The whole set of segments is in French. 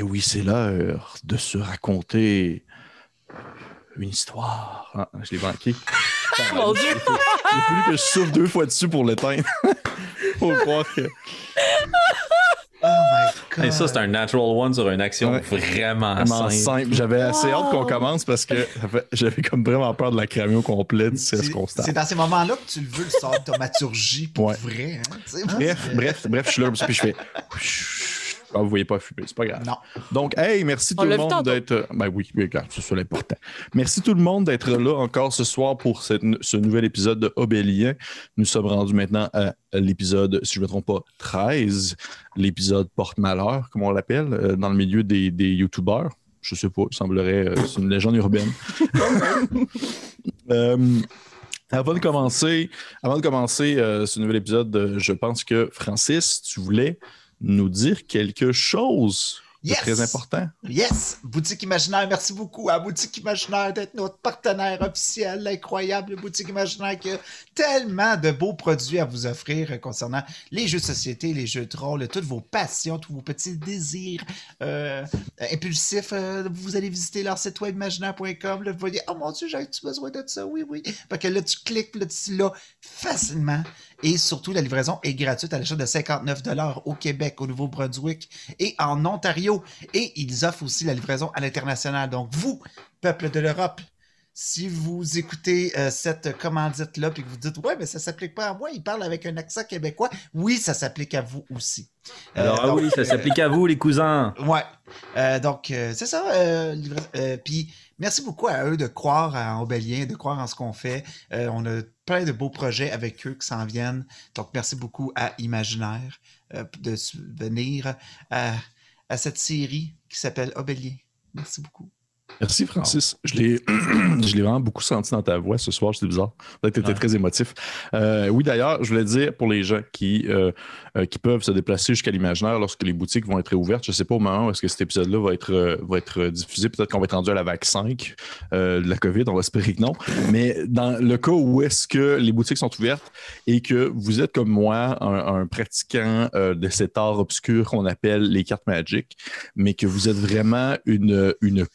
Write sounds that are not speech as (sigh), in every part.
Et oui, c'est l'heure de se raconter une histoire. Ah, je l'ai manqué. (laughs) Mon Dieu! A fallu que je souffle deux fois dessus pour l'éteindre. (laughs) Faut croire que. Oh my god. Et ça, c'est un natural one sur une action Ouais. vraiment, Vraiment simple. simple. J'avais assez hâte qu'on commence parce que j'avais comme vraiment peur de la cramer au complet du stress C'est- constant. C'est dans ces moments-là que tu le veux, le sort de dramaturgie pour Ouais. vrai. Hein? tu sais, Bref, bref, bref, je suis là, puis je fais. Ah, vous voyez pas fumer, c'est pas grave. Non. Donc, hey, merci On tout le monde d'être. Ben oui, c'est ça l'important. Merci tout le monde d'être là encore ce soir pour cette- ce nouvel épisode de Obélien. Nous sommes rendus maintenant à l'épisode, si je ne me trompe pas, 13, l'épisode porte-malheur, comme on l'appelle, euh, dans le milieu des, des YouTubers. Je sais pas, il semblerait, euh, c'est une légende urbaine. (laughs) Euh, avant de commencer, avant de commencer euh, ce nouvel épisode, euh, je pense que Francis, tu voulais nous dire quelque chose de Yes! très important. Yes! Boutique Imaginaire, merci beaucoup à Boutique Imaginaire d'être notre partenaire officiel, l'incroyable Boutique Imaginaire qui a tellement de beaux produits à vous offrir concernant les jeux de société, les jeux de rôle, toutes vos passions, tous vos petits désirs euh, impulsifs. euh, vous allez visiter leur site web imaginaire.com, là, vous voyez, oh mon Dieu, j'ai-tu besoin de ça? Oui, oui. Fait que là, tu cliques, là, tu l'as facilement. Et surtout, la livraison est gratuite à l'achat de 59 au Québec, au Nouveau-Brunswick et en Ontario. Et ils offrent aussi la livraison à l'international. Donc, vous, peuple de l'Europe, si vous écoutez euh, cette commandite-là et que vous dites Ouais, mais ça s'applique pas à moi, il parle avec un accent québécois, oui, ça s'applique à vous aussi. Euh, Alors, ah donc, oui, ça euh, s'applique à vous, les cousins. Ouais. Donc, c'est ça. Puis, merci beaucoup à eux de croire en Obélien, de croire en ce qu'on fait. On a de beaux projets avec eux qui s'en viennent. Donc, merci beaucoup à Imaginaire euh, de venir à, à cette série qui s'appelle Obélien. Merci beaucoup. Merci, Francis. Je l'ai (clears throat) je l'ai vraiment beaucoup senti dans ta voix ce soir. C'était bizarre. Peut-être que tu étais Ouais. très émotif. Euh, oui, d'ailleurs, je voulais dire pour les gens qui, euh, euh, qui peuvent se déplacer jusqu'à l'imaginaire lorsque les boutiques vont être ouvertes, je ne sais pas au moment où est-ce que cet épisode-là va être, va être diffusé. Peut-être qu'on va être rendu à la vague 5 euh, de la COVID. On va espérer que non. Mais dans le cas où est-ce que les boutiques sont ouvertes et que vous êtes comme moi, un, un pratiquant de cet art obscur qu'on appelle les cartes magiques, mais que vous êtes vraiment une, une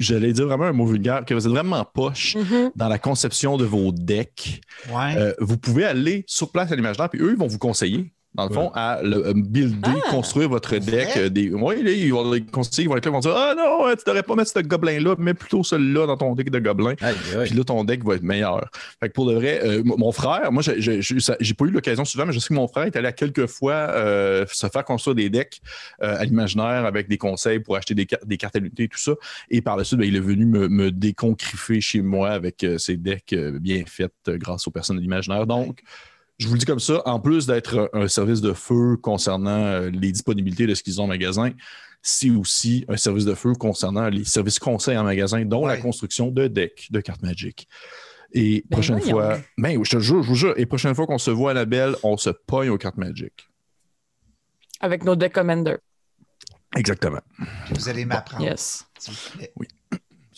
j'allais dire vraiment un mot vulgaire, que vous êtes vraiment poche Mhm. dans la conception de vos decks, Ouais. euh, vous pouvez aller sur place à l'imaginaire, puis eux, ils vont vous conseiller. Dans le fond, à le, euh, builder, Ah! construire votre deck. euh, des... Oui, là, ils vont les conseiller, ils vont être là, ils vont dire Ah non, tu devrais pas mettre ce gobelin-là, mets plutôt celui-là dans ton deck de gobelin. Puis là, ton deck va être meilleur. Fait que pour de vrai, euh, mon frère, moi, j'ai- pas eu l'occasion souvent, mais je sais que mon frère est allé à quelques fois euh, se faire construire des decks euh, à l'imaginaire avec des conseils pour acheter des, des cartes à l'unité et tout ça. Et par la suite, ben, il est venu me, me déconcrifer chez moi avec euh, ses decks euh, bien faits euh, grâce aux personnes de l'imaginaire. Donc, je vous le dis comme ça, en plus d'être un service de feu concernant euh, les disponibilités de ce qu'ils ont en magasin, c'est aussi un service de feu concernant les services conseils en magasin, dont la construction de decks de cartes magiques. Et Ben prochaine voyons. fois, ben, oui, je te jure, je vous jure, et prochaine fois qu'on se voit à la belle, on se pogne aux cartes magiques. Avec nos deck commander. Exactement. Vous allez m'apprendre, Yes. s'il vous plaît.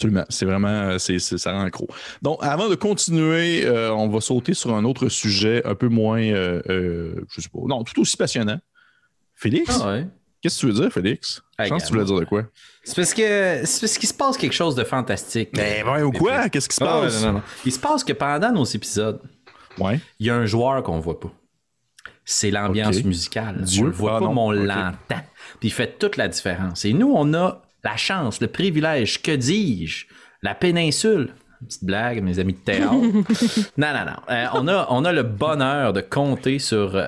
Absolument. C'est vraiment, euh, c'est, ça rend accro. Donc, avant de continuer, euh, on va sauter sur un autre sujet un peu moins, euh, euh, je sais pas, non, tout aussi passionnant. Félix, Ah ouais. qu'est-ce que tu veux dire, Félix? Ah, je pense que tu voulais dire de quoi? C'est parce que c'est parce qu'il se passe quelque chose de fantastique. Ben, ouais, ou quoi? Qu'est-ce qui se non, passe? non, non, non. Il se passe que pendant nos épisodes, Ouais. il y a un joueur qu'on voit pas. C'est l'ambiance musicale. Dieu. On le voit Ah pas, mais on l'entend. Puis il fait toute la différence. Et nous, on a la chance, le privilège, que dis-je, la péninsule. Une Petite blague, mes amis de théâtre. (laughs) non, non, non. Euh, on, a, on a le bonheur de compter sur euh,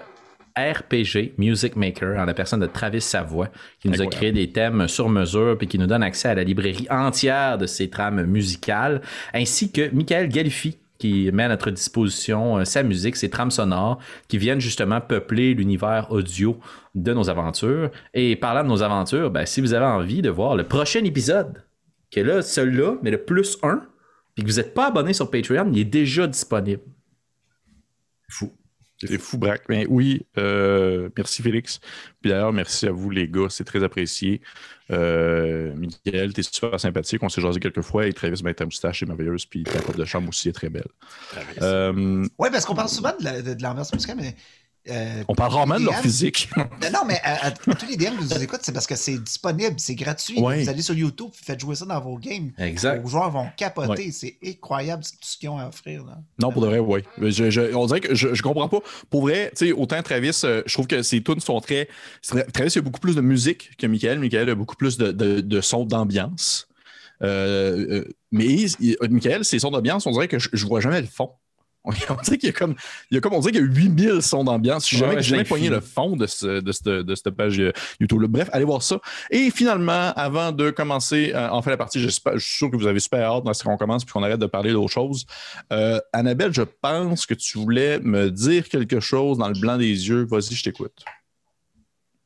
RPG Music Maker en la personne de Travis Savoie qui nous a créé des thèmes sur mesure puis qui nous donne accès à la librairie entière de ses trames musicales ainsi que Michael Galifi qui met à notre disposition euh, sa musique, ses trames sonores qui viennent justement peupler l'univers audio de nos aventures. Et parlant de nos aventures, ben, si vous avez envie de voir le prochain épisode, que là, celui-là, mais le plus 1, puis que vous n'êtes pas abonné sur Patreon, il est déjà disponible. Fou. C'est fou, Braque. Ben oui, euh, merci Félix. Puis d'ailleurs, merci à vous les gars, c'est très apprécié. Euh, Michael, t'es super sympathique, on s'est jasé quelques fois et Travis, ben, ta moustache est merveilleuse, puis ta robe de chambre aussi est très belle. Euh, Oui, parce qu'on parle souvent de la- l'ambiance musicale, mais euh, On parle rarement de leur physique. (laughs) Non, non, mais à, à- tous les DM qui nous écoutent, c'est parce que c'est disponible, c'est gratuit. Ouais. Vous allez sur YouTube, vous faites jouer ça dans vos games. Exact. Vos joueurs vont capoter. C'est incroyable tout ce qu'ils ont à offrir. Là. Non, pour de vrai, oui. Je, je- on dirait que je, je comprends pas. Pour vrai, tu sais, autant Travis, euh, je trouve que ses tunes sont très. Travis, il y a beaucoup plus de musique que Michael. Michael a beaucoup plus de, de, de sons d'ambiance. Euh, euh, mais il- Michael, ses sons d'ambiance, on dirait que je, je vois jamais le fond. On dirait qu'il y a comme, il y a comme, on dirait qu'il y a 8000 sons d'ambiance. Ouais, jamais, ouais, jamais infini. le fond de, ce, de, cette, de cette page euh, YouTube. Bref, allez voir ça. Et finalement, avant de commencer euh, enfin la partie, je suis sûr que vous avez super hâte dans ce qu'on commence puis qu'on arrête de parler d'autre chose. Euh, Annabelle, je pense que tu voulais me dire quelque chose dans le blanc des yeux. Vas-y, je t'écoute.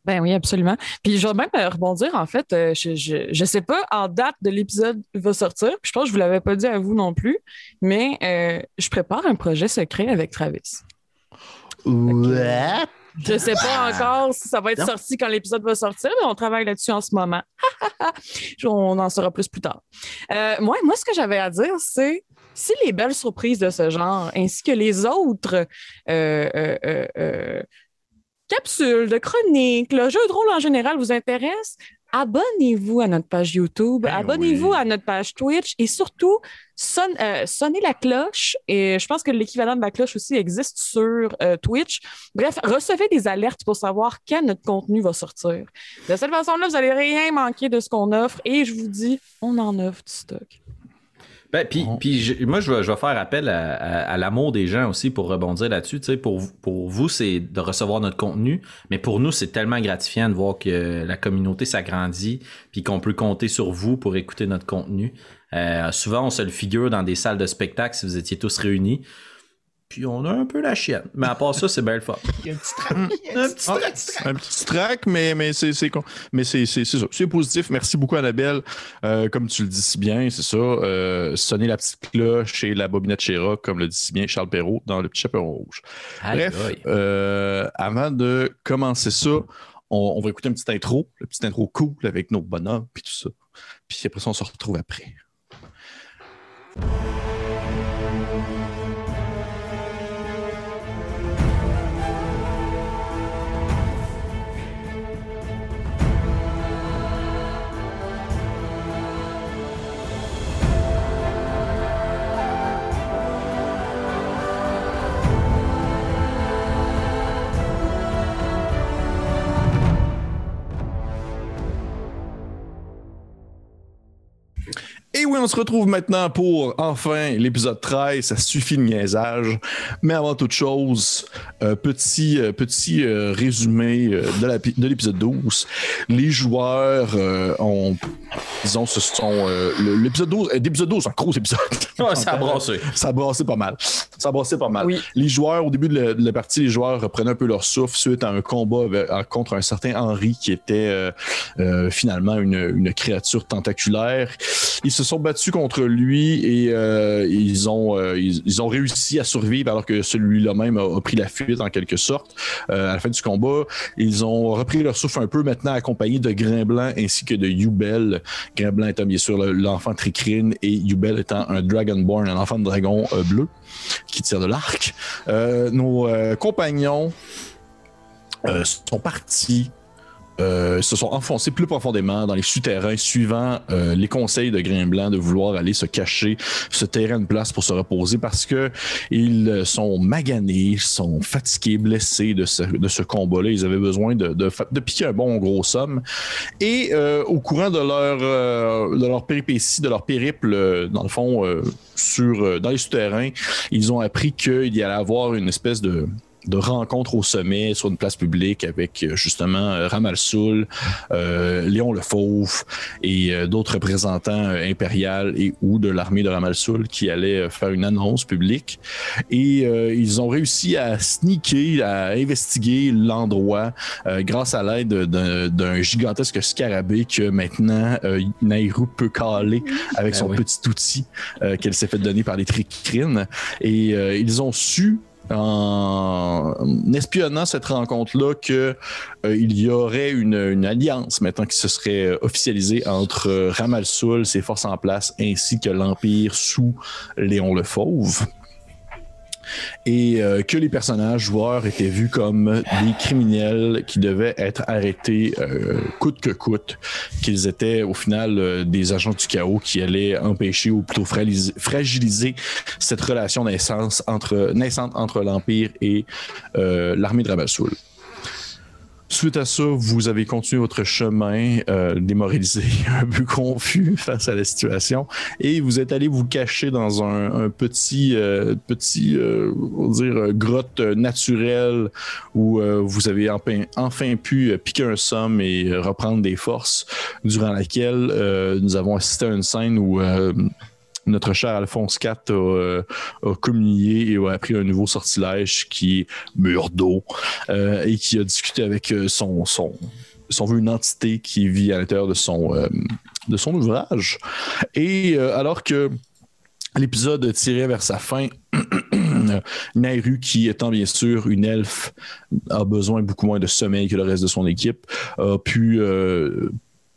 Ben oui, absolument. Puis je vais même euh, rebondir, en fait, euh, je, je sais pas en date de l'épisode va sortir, puis je pense que je vous l'avais pas dit à vous non plus, mais euh, je prépare un projet secret avec Travis. Ouais. Je sais pas encore si ça va être Non. sorti quand l'épisode va sortir, mais on travaille là-dessus en ce moment. (laughs) on en saura plus plus tard. Euh, moi, moi, ce que j'avais à dire, c'est si les belles surprises de ce genre, ainsi que les autres euh, euh, capsules de chroniques, le jeu de rôle en général vous intéresse, abonnez-vous à notre page YouTube, Ben abonnez-vous oui. à notre page Twitch et surtout, sonne- euh, sonnez la cloche. Et je pense que l'équivalent de la cloche aussi existe sur euh, Twitch. Bref, recevez des alertes pour savoir quand notre contenu va sortir. De cette façon-là, vous n'allez rien manquer de ce qu'on offre et je vous dis, on en offre du stock. Ben, puis, Oh. puis je- moi, je vais, je vais faire appel à, à- à l'amour des gens aussi pour rebondir là-dessus. Tu sais, pour, vous- pour vous, c'est de recevoir notre contenu, mais pour nous, c'est tellement gratifiant de voir que la communauté s'agrandit, puis qu'on peut compter sur vous pour écouter notre contenu. Euh, souvent, on se le figure dans des salles de spectacle si vous étiez tous réunis. Puis on a un peu la chienne. Mais à part ça, c'est bien le fun. Il y a un petit trac. il y a Un petit petit trac, petit trac. Un petit track, mais, mais c'est c'est con- mais c'est c'est- c'est ça. C'est positif. Merci beaucoup, Annabelle. Euh, comme tu le dis si bien, c'est ça. Euh, sonner la petite cloche et la bobinette Chéra, comme le dit si bien Charles Perrault dans Le Petit Chaperon Rouge. Aïe, Bref, euh, avant de commencer ça, on, on va écouter une petite intro, le petit intro cool avec nos bonhommes puis tout ça. Puis après ça, on se retrouve après. Et oui, on se retrouve maintenant pour enfin l'épisode 13. Ça suffit de niaisage. Mais avant toute chose, euh, petit, euh, petit euh, résumé euh, de l'épisode 12. Les joueurs ont, disons, ce sont. euh, l'épisode 12, euh, l'épisode 12, c'est un gros épisode. (laughs) Ouais, ça a brassé. Ça a brassé pas mal. Ça a brassé pas mal. Oui. Les joueurs, au début de la, de la partie, les joueurs reprenaient un peu leur souffle suite à un combat avec- à- contre un certain Henri qui était euh, euh, finalement une, une créature tentaculaire. Ils se sont battus contre lui et ils, ont, ils, ils ont réussi à survivre alors que celui-là même a, a pris la fuite en quelque sorte. À la fin du combat, ils ont repris leur souffle un peu maintenant accompagnés de Grain Blanc ainsi que de Yubel. Blanc étant bien sûr le- l'enfant Tricrine et Yubel étant un Dragonborn, un enfant de dragon euh, bleu qui tire de l'arc. Euh, nos euh, compagnons sont partis, euh, se sont enfoncés plus profondément dans les souterrains, suivant euh, les conseils de Grain Blanc de vouloir aller se cacher, se terrer une place pour se reposer parce que ils sont maganés, sont fatigués, blessés de ce, de ce combat-là. Ils avaient besoin de, de, piquer un bon gros somme. Et euh, au courant de leur, euh, de leur péripétie, de leur périple, euh, dans le fond, euh, sur, euh, dans les souterrains, ils ont appris qu'il y allait avoir une espèce de de rencontre au sommet sur une place publique avec euh, justement euh, Ramal Soul, euh, Léon le Fauve et euh, d'autres représentants euh, impériaux et ou de l'armée de Ramal Soul qui allaient faire une annonce publique. Et ils ont réussi à sneaker, à investiguer l'endroit grâce à l'aide d'un gigantesque scarabée que maintenant Nairou peut caler avec Ben son oui. petit outil qu'elle s'est fait donner par les tricrines. Et ils ont su en espionnant cette rencontre-là que euh, y aurait une, alliance maintenant qui se serait euh, officialisée entre euh, Ramal Soul, ses forces en place, ainsi que l'Empire sous Léon le Fauve. Et euh, que les personnages joueurs étaient vus comme des criminels qui devaient être arrêtés euh, coûte que coûte, qu'ils étaient au final euh, des agents du chaos qui allaient empêcher ou plutôt fragiliser, cette relation naissante entre l'Empire et l'armée de Rabasoul. Suite à ça, vous avez continué votre chemin euh, démoralisé, (laughs) un peu confus face à la situation, et vous êtes allé vous cacher dans un, petit, euh, petit, euh, on dire, euh, grotte naturelle où vous avez enfin, enfin pu piquer un somme et reprendre des forces, durant laquelle nous avons assisté à une scène où notre cher Alphonse IV a, euh, communié et a appris un nouveau sortilège qui est mur d'eau euh, et qui a discuté avec euh, son, son, une entité qui vit à l'intérieur de son, euh, de son ouvrage. Et euh, alors que l'épisode tirait vers sa fin, (clears throat) Nairu, qui étant bien sûr une elfe, a besoin beaucoup moins de sommeil que le reste de son équipe, a pu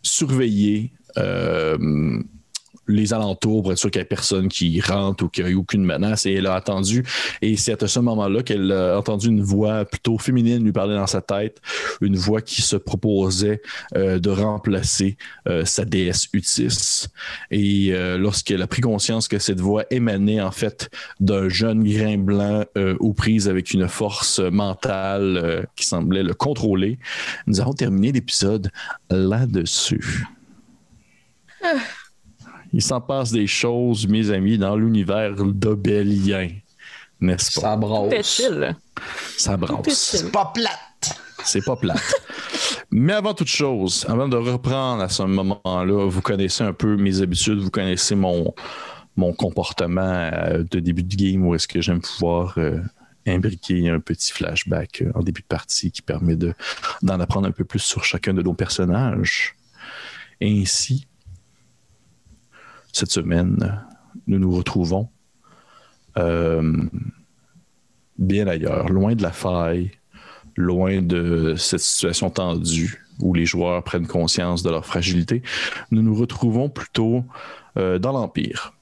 surveiller les alentours pour être sûr qu'il n'y ait personne qui rentre ou qu'il n'y ait aucune menace. Et elle a attendu. Et c'est à ce moment-là qu'elle a entendu une voix plutôt féminine lui parler dans sa tête, une voix qui se proposait euh, de remplacer euh, sa déesse Utis. Et euh, lorsqu'elle a pris conscience que cette voix émanait en fait d'un jeune grain blanc aux prises avec une force mentale qui semblait le contrôler, nous avons terminé l'épisode là-dessus. Il s'en passe des choses, mes amis, dans l'univers d'Obélien. N'est-ce pas? Ça brosse. C'était chill. Ça brasse. C'est pas plate. C'est pas plate. Mais avant toute chose, avant de reprendre à ce moment-là, vous connaissez un peu mes habitudes, vous connaissez mon, mon comportement euh, de début de game où est-ce que j'aime pouvoir euh, imbriquer un petit flashback euh, en début de partie qui permet de, d'en apprendre un peu plus sur chacun de nos personnages. Ainsi, cette semaine, nous nous retrouvons euh, bien ailleurs, loin de la faille, loin de cette situation tendue où les joueurs prennent conscience de leur fragilité. Nous nous retrouvons plutôt euh, dans l'Empire.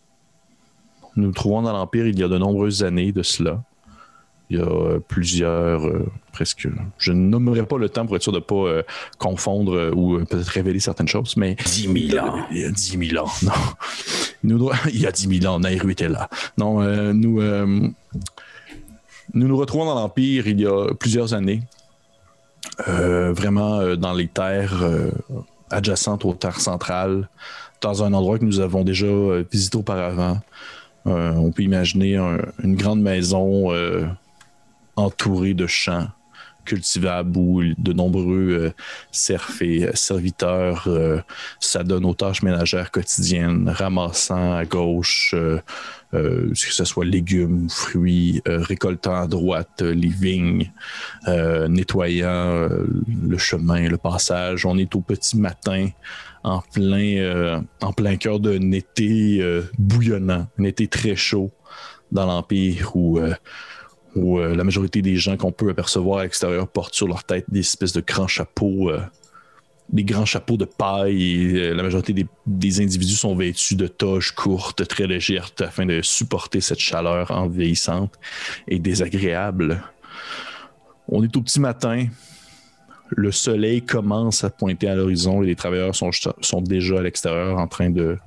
Nous nous trouvons dans l'Empire il y a de nombreuses années de cela. Il y a euh, plusieurs, euh, presque, je ne nommerai pas le temps pour être sûr de ne pas euh, confondre euh, ou peut-être révéler certaines choses, mais 10 000 ans. il y a 10 000 ans, (laughs) non. Nous, (laughs) il y a 10 000 ans, Nairu était là. Non, nous, nous nous retrouvons dans l'Empire il y a plusieurs années, vraiment dans les terres adjacentes aux terres centrales, dans un endroit que nous avons déjà visité auparavant. On peut imaginer un- une grande maison entourée de champs cultivables où de nombreux euh, euh, serviteurs euh, s'adonnent aux tâches ménagères quotidiennes, ramassant à gauche, que ce soit légumes, fruits, euh, récoltant à droite les vignes, nettoyant le chemin, le passage. On est au petit matin en plein, en plein cœur d'un été bouillonnant, un été très chaud dans l'Empire où, où euh, la majorité des gens qu'on peut apercevoir à l'extérieur portent sur leur tête des espèces de grands chapeaux, euh, des grands chapeaux de paille. Euh, la majorité des, individus sont vêtus de toges courtes, très légères, afin de supporter cette chaleur envahissante et désagréable. On est au petit matin, le soleil commence à pointer à l'horizon et les travailleurs sont, déjà à l'extérieur en train de-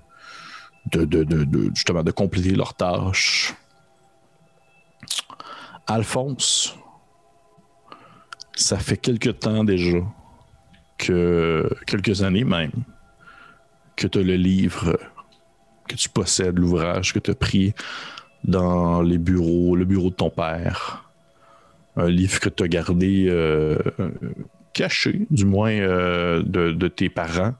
justement de compléter leurs tâches. Alphonse, ça fait quelque temps déjà que quelques années même que tu as le livre, que tu possèdes l'ouvrage que tu as pris dans les bureaux, le bureau de ton père. Un livre que tu as gardé euh, caché, du moins euh, de tes parents.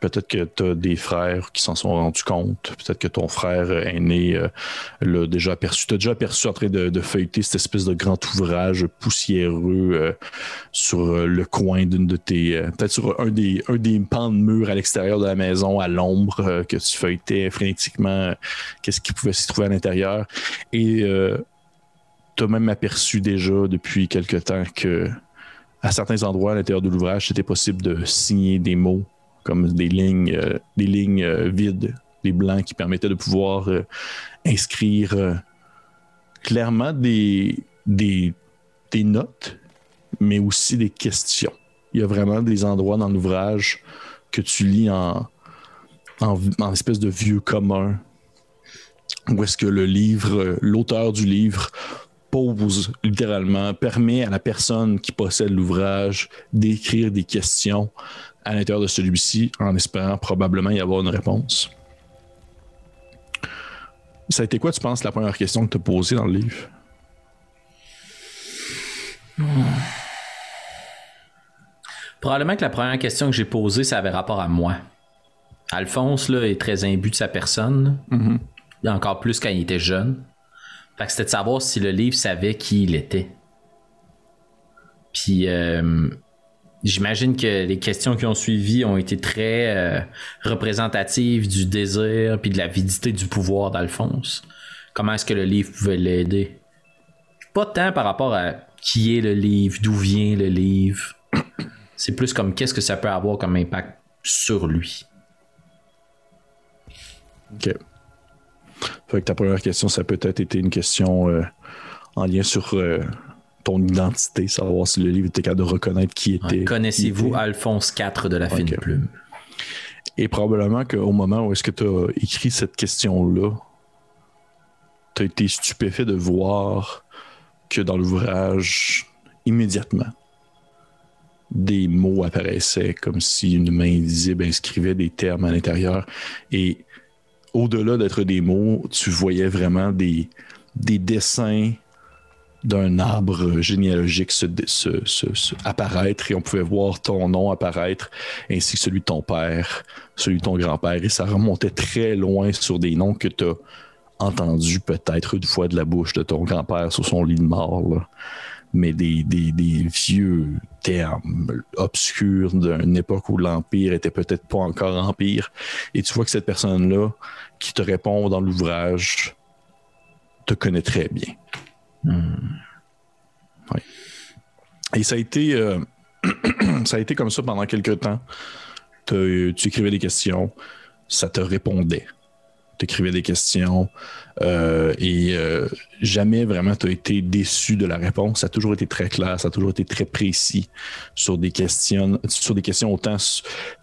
Peut-être que tu as des frères qui s'en sont rendus compte. Peut-être que ton frère aîné euh, l'a déjà aperçu. Tu as déjà aperçu en train de, feuilleter cette espèce de grand ouvrage poussiéreux euh, sur euh, le coin d'une de tes. Peut-être sur un des, un pans de mur à l'extérieur de la maison, à l'ombre, que tu feuilletais frénétiquement. Qu'est-ce qui pouvait s'y trouver à l'intérieur. Et tu as même aperçu déjà depuis quelque temps que à certains endroits à l'intérieur de l'ouvrage, c'était possible de signer des mots comme des lignes, euh, des lignes euh, vides, des blancs qui permettaient de pouvoir euh, inscrire clairement des, des, des notes, mais aussi des questions. Il y a vraiment des endroits dans l'ouvrage que tu lis en, en, en espèce de vieux commun, où est-ce que le livre, l'auteur du livre pose littéralement, permet à la personne qui possède l'ouvrage d'écrire des questions à l'intérieur de celui-ci en espérant probablement y avoir une réponse. Ça a été quoi, tu penses, la première question que tu as posée dans le livre? Probablement que la première question que j'ai posée, ça avait rapport à moi. Alphonse là, est très imbu de sa personne, là. encore plus quand il était jeune. Fait que c'était de savoir si le livre savait qui il était. Puis euh, j'imagine que les questions qui ont suivi ont été très euh, représentatives du désir puis de l'avidité du pouvoir d'Alphonse. Comment est-ce que le livre pouvait l'aider? Pas tant par rapport à qui est le livre, d'où vient le livre. (coughs) C'est plus comme qu'est-ce que ça peut avoir comme impact sur lui. OK. Fait que ta première question, ça a peut-être été une question euh, en lien sur euh, ton identité, savoir si le livre était capable de reconnaître qui était. Ouais, Connaissez-vous. Alphonse IV de la fine plume? Et probablement qu'au moment où est-ce que tu as écrit cette question-là, tu as été stupéfait de voir que dans l'ouvrage, immédiatement, des mots apparaissaient comme si une main invisible inscrivait des termes à l'intérieur. Et au-delà d'être des mots, tu voyais vraiment des, des dessins d'un arbre généalogique se, se- se- apparaître et on pouvait voir ton nom apparaître ainsi que celui de ton père, celui de ton grand-père et ça remontait très loin sur des noms que tu as entendus peut-être une fois de la bouche de ton grand-père sur son lit de mort. là. Mais des, des- des vieux termes obscurs d'une époque où l'Empire était peut-être pas encore Empire. Et tu vois que cette personne-là qui te répond dans l'ouvrage te connaît très bien. Oui. Et ça a été, euh, (clears throat) ça a été comme ça pendant quelques temps. Tu écrivais des questions, ça te répondait. Tu écrivais des questions euh, et euh, jamais vraiment tu as été déçu de la réponse. Ça a toujours été très clair, ça a toujours été très précis sur des questions, sur des questions autant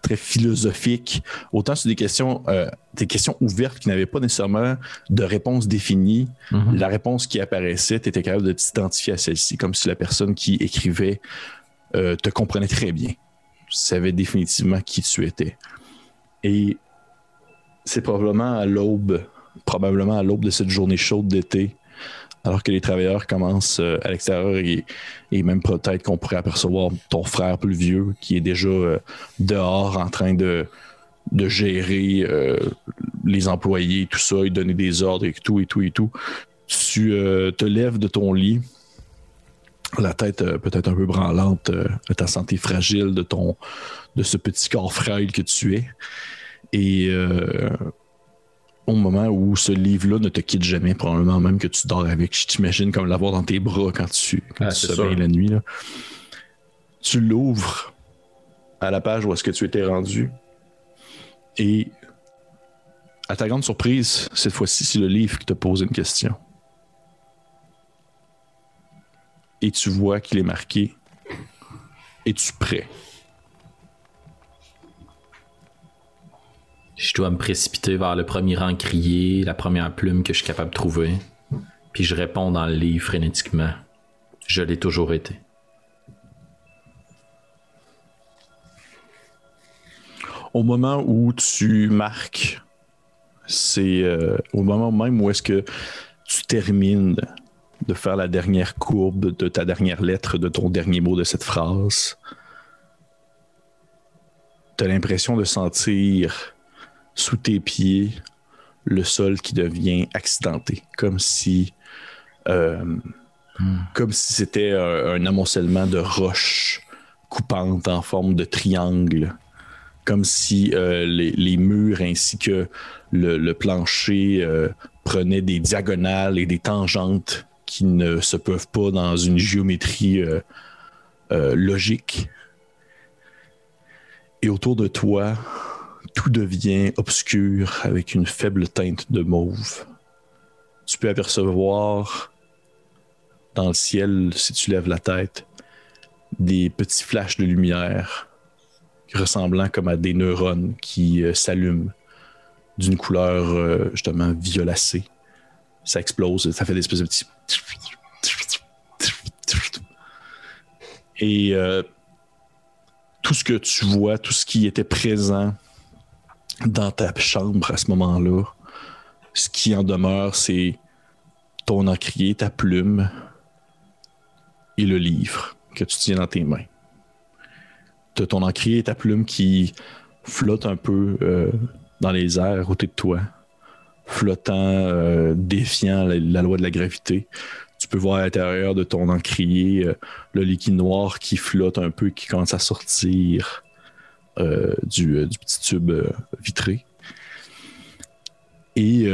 très philosophiques, autant sur des questions, euh, des questions ouvertes qui n'avaient pas nécessairement de réponse définie. Mhm. La réponse qui apparaissait, tu étais capable de t'identifier à celle-ci, comme si la personne qui écrivait te comprenait très bien, savait définitivement qui tu étais. Et c'est probablement à l'aube, probablement à l'aube de cette journée chaude d'été, alors que les travailleurs commencent euh, à l'extérieur et, même peut-être qu'on pourrait apercevoir ton frère plus vieux qui est déjà euh, dehors en train de, gérer euh, les employés, tout ça, et donner des ordres et tout et tout et tout. Tu te lèves de ton lit, la tête peut-être un peu branlante, ta santé fragile, de ce petit corps frêle que tu es. Et euh, au moment où ce livre-là ne te quitte jamais, probablement même que tu dors avec, je t'imagine comme l'avoir dans tes bras quand tu, quand Ah, tu sommeilles la nuit. là. Tu l'ouvres à la page où est-ce que tu étais rendu. Et à ta grande surprise, cette fois-ci, c'est le livre qui te pose une question. Et tu vois qu'il est marqué Es-tu prêt? Je dois me précipiter vers le premier encrier, la première plume que je suis capable de trouver. Puis je réponds dans le livre frénétiquement. Je l'ai toujours été. Au moment où tu marques, c'est euh, au moment même où est-ce que tu termines de faire la dernière courbe de ta dernière lettre, de ton dernier mot de cette phrase, tu as l'impression de sentir sous tes pieds le sol qui devient accidenté, comme si euh, comme si c'était un, un amoncellement de roches coupantes en forme de triangle, comme si euh, les, les murs ainsi que le, le plancher euh, prenaient des diagonales et des tangentes qui ne se peuvent pas dans une géométrie logique. Et autour de toi, tout devient obscur avec une faible teinte de mauve. Tu peux apercevoir dans le ciel, si tu lèves la tête, des petits flashs de lumière ressemblant comme à des neurones qui euh, s'allument d'une couleur euh, justement violacée. Ça explose, ça fait des espèces de petits. Et euh, tout ce que tu vois, tout ce qui était présent dans ta chambre à ce moment-là, ce qui en demeure, c'est ton encrier, ta plume et le livre que tu tiens dans tes mains. As ton encrier et ta plume qui flottent un peu euh, dans les airs à côté de toi, flottant, euh, défiant la, loi de la gravité. Tu peux voir à l'intérieur de ton encrier euh, le liquide noir qui flotte un peu, qui commence à sortir du, euh, du, petit tube euh, vitré. Et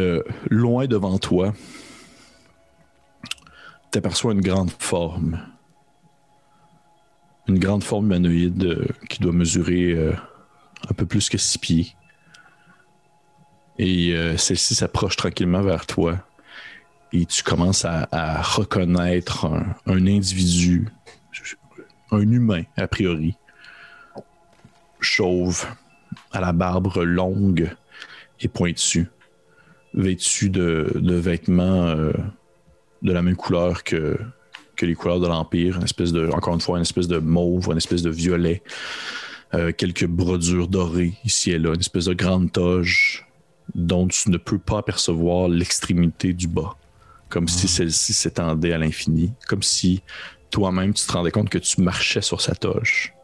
loin devant toi, tu aperçois une grande forme. Une grande forme humanoïde qui doit mesurer un peu plus que six pieds. Et celle-ci s'approche tranquillement vers toi. Et tu commences à, reconnaître un, individu, un humain a priori, chauve, à la barbe longue et pointue, vêtu de, de vêtements euh, de la même couleur que, que les couleurs de l'Empire, une espèce de, encore une fois, une espèce de mauve, une espèce de violet, euh, quelques brodures dorées ici et là, une espèce de grande toge dont tu ne peux pas apercevoir l'extrémité du bas, comme mmh. si celle-ci s'étendait à l'infini, comme si toi-même tu te rendais compte que tu marchais sur sa toge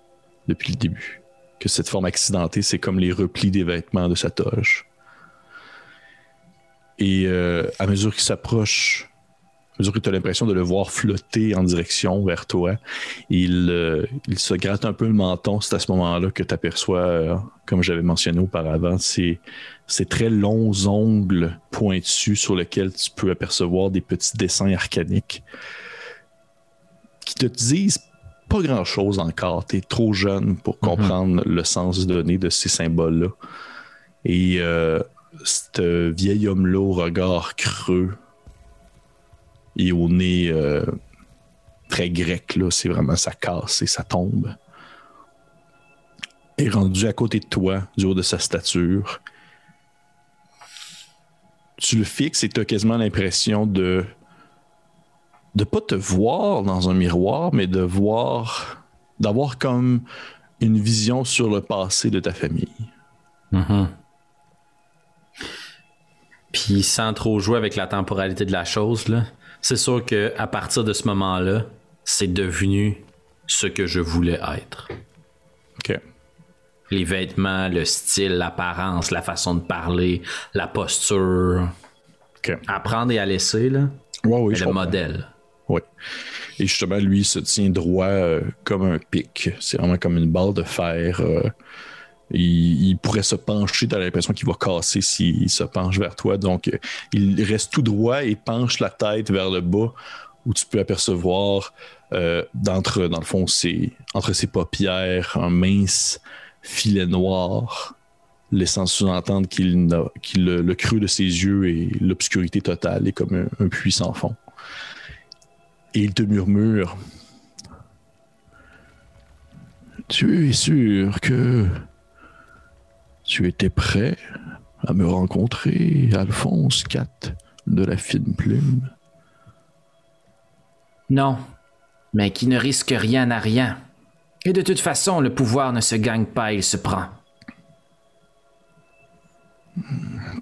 depuis le début que cette forme accidentée, c'est comme les replis des vêtements de sa toge. Et euh, à mesure qu'il s'approche, à mesure que tu as l'impression de le voir flotter en direction vers toi, il, euh, il se gratte un peu le menton. C'est à ce moment-là que tu aperçois, euh, comme j'avais mentionné auparavant, ces, ces très longs ongles pointus sur lesquels tu peux apercevoir des petits dessins arcaniques qui te disent pas grand-chose encore. Tu es trop jeune pour comprendre mm -hmm. le sens donné de ces symboles-là. Et euh, ce vieil homme-là au regard creux et au nez euh, très grec, là, c'est vraiment ça casse et ça tombe. Est rendu à côté de toi, du haut de sa stature. Tu le fixes et tu as quasiment l'impression de de pas te voir dans un miroir, mais de voir, d'avoir comme une vision sur le passé de ta famille. Mm -hmm. Puis sans trop jouer avec la temporalité de la chose, c'est sûr que à partir de ce moment-là, c'est devenu ce que je voulais être. Ok. Les vêtements, le style, l'apparence, la façon de parler, la posture. Okay. Apprendre et à laisser, là. Ouais, oui, le modèle. Oui. Et justement, lui se tient droit euh, comme un pic. C'est vraiment comme une balle de fer. Euh, il, il, pourrait se pencher, tu as l'impression qu'il va casser s'il se penche vers toi. Donc, euh, il reste tout droit et penche la tête vers le bas, où tu peux apercevoir d'entre, dans le fond, ses, entre ses paupières un mince filet noir, laissant sous-entendre qu'il, qu'il le creux de ses yeux et l'obscurité totale est comme un, un puits sans fond. Et il te murmure Tu es sûr que tu étais prêt à me rencontrer, Alphonse IV de la fine plume? Non, mais qui ne risque rien à rien. Et de toute façon, le pouvoir ne se gagne pas, il se prend.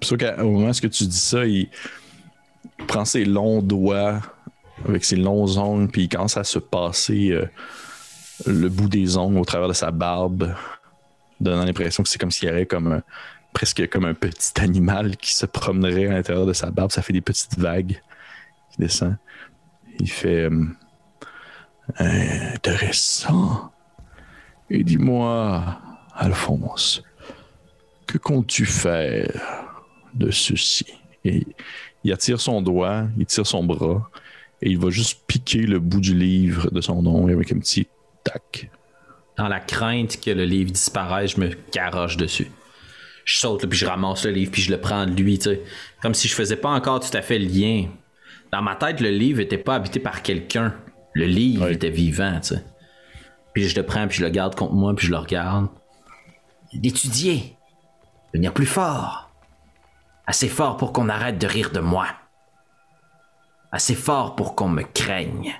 Sûr qu'au moment où tu dis ça, il prend ses longs doigts avec ses longs ongles, puis il commence à se passer euh, le bout des ongles au travers de sa barbe, donnant l'impression que c'est comme s'il y avait comme presque comme un petit animal qui se promènerait à l'intérieur de sa barbe. Ça fait des petites vagues qui descendent. Il fait euh, intéressant. Et dis-moi, Alphonse, que comptes-tu faire de ceci? Et il attire son doigt, il tire son bras, et il va juste piquer le bout du livre de son ongle avec un petit tac. Dans la crainte que le livre disparaisse, je me caroche dessus. Je saute, là, puis je ramasse le livre, puis je le prends de lui, tu sais. Comme si je faisais pas encore tout à fait le lien dans ma tête, le livre était pas habité par quelqu'un. Le livre était vivant, tu sais. Puis je le prends, puis je le garde contre moi, puis je le regarde. D'étudier. Devenir plus fort. Assez fort pour qu'on arrête de rire de moi. Assez fort pour qu'on me craigne.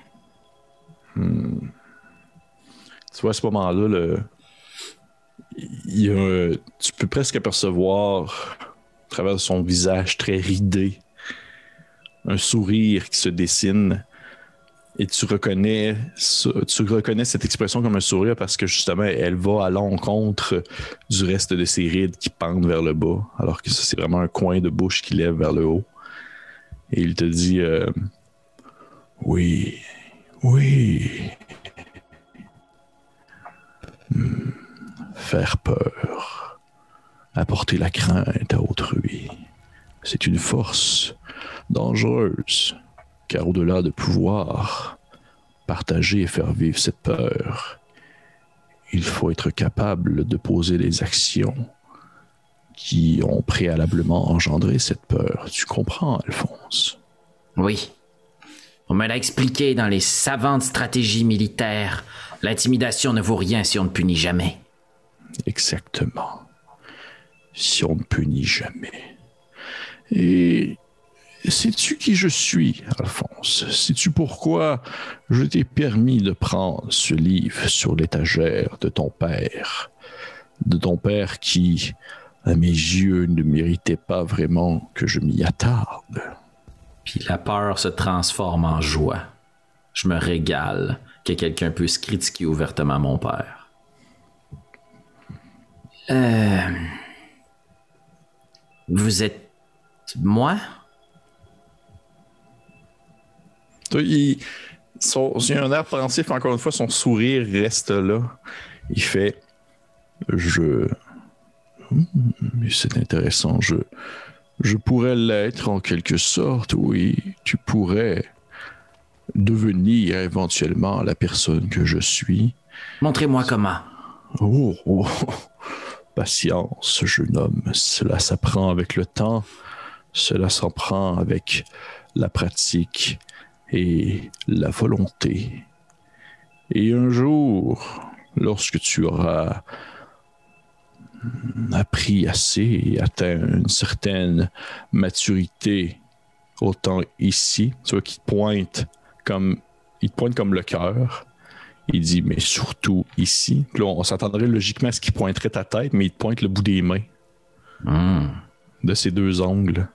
Tu vois, à ce moment-là, il y a tu peux presque apercevoir, à travers son visage très ridé, un sourire qui se dessine. Et tu reconnais, tu reconnais cette expression comme un sourire parce que justement, elle va à l'encontre du reste de ses rides qui pendent vers le bas, alors que c'est vraiment un coin de bouche qui lève vers le haut. Et il te dit euh, Oui, oui, faire peur, apporter la crainte à autrui. C'est une force dangereuse, car au-delà de pouvoir partager et faire vivre cette peur, il faut être capable de poser des actions qui ont préalablement engendré cette peur. Tu comprends, Alphonse? Oui. On me l'a expliqué dans les savantes stratégies militaires. L'intimidation ne vaut rien si on ne punit jamais. Exactement. Si on ne punit jamais. Et sais-tu qui je suis, Alphonse? Sais-tu pourquoi je t'ai permis de prendre ce livre sur l'étagère de ton père? De ton père qui, à mes yeux, ne méritait pas vraiment que je m'y attarde. Puis la peur se transforme en joie. Je me régale que quelqu'un puisse critiquer ouvertement mon père. Euh... Vous êtes moi? Toi, il, son, il a un air pensif, encore une fois, son sourire reste là. Il fait Je. Hmm, mais c'est intéressant. Je, je pourrais l'être en quelque sorte, oui. Tu pourrais devenir éventuellement la personne que je suis. Montrez-moi comment. Oh, oh. patience, jeune homme. Cela s'apprend avec le temps. Cela s'apprend avec la pratique et la volonté. Et un jour, lorsque tu auras appris assez et atteint une certaine maturité, autant ici, tu vois, qui te pointe comme, il te pointe comme le cœur, il dit, mais surtout ici. Puis là, on s'attendrait logiquement à ce qu'il pointerait ta tête, mais il te pointe le bout des mains Hmm. de ces deux ongles.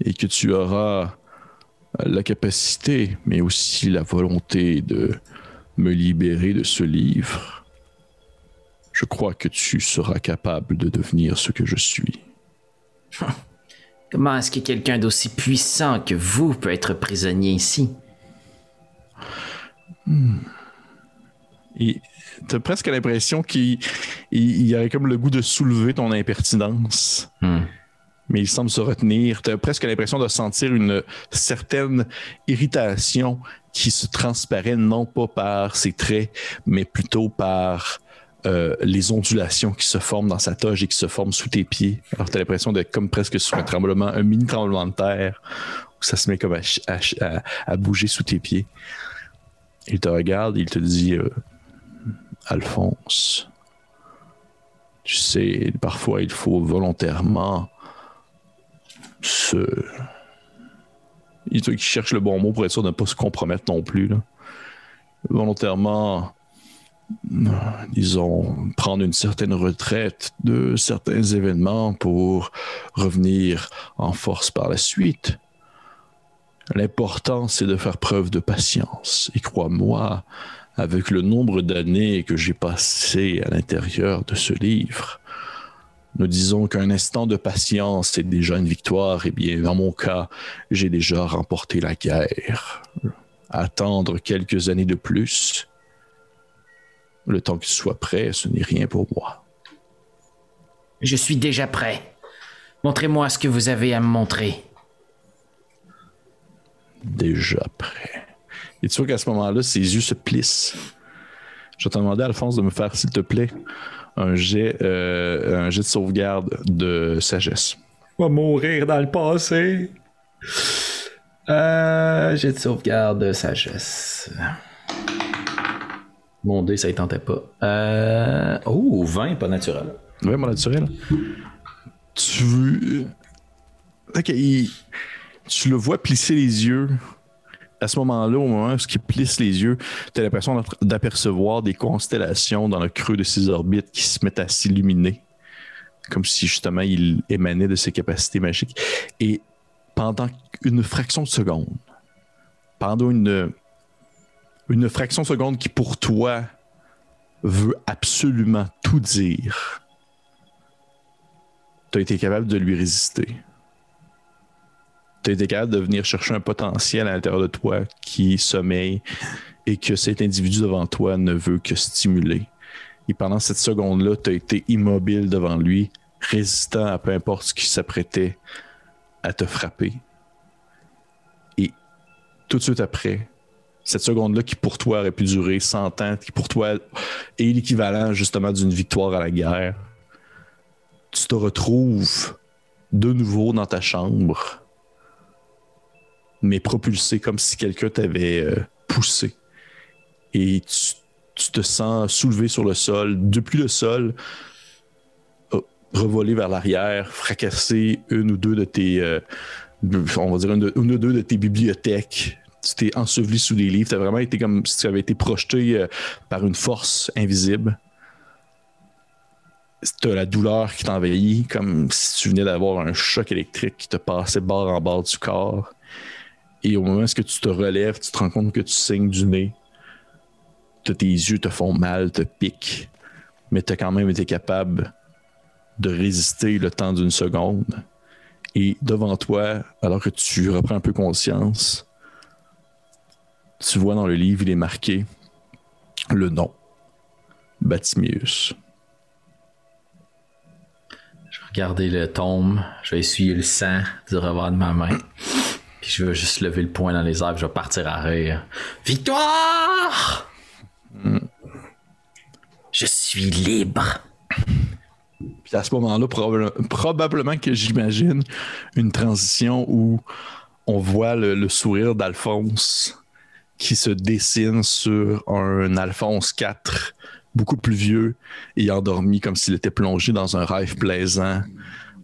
Et que tu auras la capacité, mais aussi la volonté de me libérer de ce livre. Je crois que tu seras capable de devenir ce que je suis. (laughs) Comment est-ce que quelqu'un d'aussi puissant que vous peut être prisonnier ici? Et t'as presque l'impression qu'il il, il aurait comme le goût de soulever ton impertinence. Hmm. Mais il semble se retenir. T'as presque l'impression de sentir une certaine irritation qui se transparaît non pas par ses traits, mais plutôt par euh, les ondulations qui se forment dans sa toge et qui se forment sous tes pieds. Alors t'as l'impression d'être comme presque sur un tremblement, un mini tremblement de terre, où ça se met comme à, bouger sous tes pieds. Il te regarde, il te dit euh, Alphonse, tu sais, parfois il faut volontairement se. Il cherche le bon mot pour être sûr de ne pas se compromettre non plus. là. Volontairement, disons, prendre une certaine retraite de certains événements pour revenir en force par la suite. L'important, c'est de faire preuve de patience. Et crois-moi, avec le nombre d'années que j'ai passé à l'intérieur de ce livre, nous disons qu'un instant de patience est déjà une victoire. Eh bien, dans mon cas, j'ai déjà remporté la guerre. Attendre quelques années de plus, le temps qu'il soit prêt, ce n'est rien pour moi. Je suis déjà prêt. Montrez-moi ce que vous avez à me montrer. Déjà prêt. Et tu vois qu'à ce moment-là, ses yeux se plissent. Je vais te demander, Alphonse, de me faire, s'il te plaît, un jet, euh, un jet de sauvegarde de sagesse. Va mourir dans le passé. Euh, j'ai de sauvegarde de sagesse. Mon dé, ça y tentait pas. Euh... Oh, 20, pas naturel. Vraiment naturel. Tu. Ok, Tu le vois plisser les yeux. À ce moment-là, au moment où il plisse les yeux, tu as l'impression d'ap- d'apercevoir des constellations dans le creux de ses orbites qui se mettent à s'illuminer. Comme si justement il émanait de ses capacités magiques. Et pendant une fraction de seconde, pendant une, une fraction de seconde qui pour toi veut absolument tout dire, tu as été capable de lui résister. Tu as été capable de venir chercher un potentiel à l'intérieur de toi qui sommeille et que cet individu devant toi ne veut que stimuler. Et pendant cette seconde-là, tu as été immobile devant lui, résistant à peu importe ce qui s'apprêtait à te frapper. Et tout de suite après, cette seconde-là qui pour toi aurait pu durer 100 ans, qui pour toi est l'équivalent justement d'une victoire à la guerre, tu te retrouves de nouveau dans ta chambre, mais propulsé comme si quelqu'un t'avait euh, poussé. Et tu, te sens soulevé sur le sol, depuis le sol, euh, revoler vers l'arrière, fracasser une ou deux de tes, euh, on va dire une ou deux de tes bibliothèques. Tu t'es enseveli sous des livres. Tu as vraiment été comme si tu avais été projeté euh, par une force invisible t'as la douleur qui t'envahit, comme si tu venais d'avoir un choc électrique qui te passait barre en barre du corps. Et au moment où tu te relèves, tu te rends compte que tu saignes du nez. T'as- Tes yeux te font mal, te piquent, mais tu as quand même été capable de résister le temps d'une seconde. Et devant toi, alors que tu reprends un peu conscience, tu vois dans le livre, il est marqué le nom Batimius. Je vais regarder le tombe, je vais essuyer le sang du revers de ma main. Puis je vais juste lever le poing dans les airs, je vais partir à rire. Victoire! Je suis libre. Puis à ce moment-là, probable- probablement que j'imagine une transition où on voit le, le sourire d'Alphonse qui se dessine sur un Alphonse IV beaucoup plus vieux et endormi comme s'il était plongé dans un rêve plaisant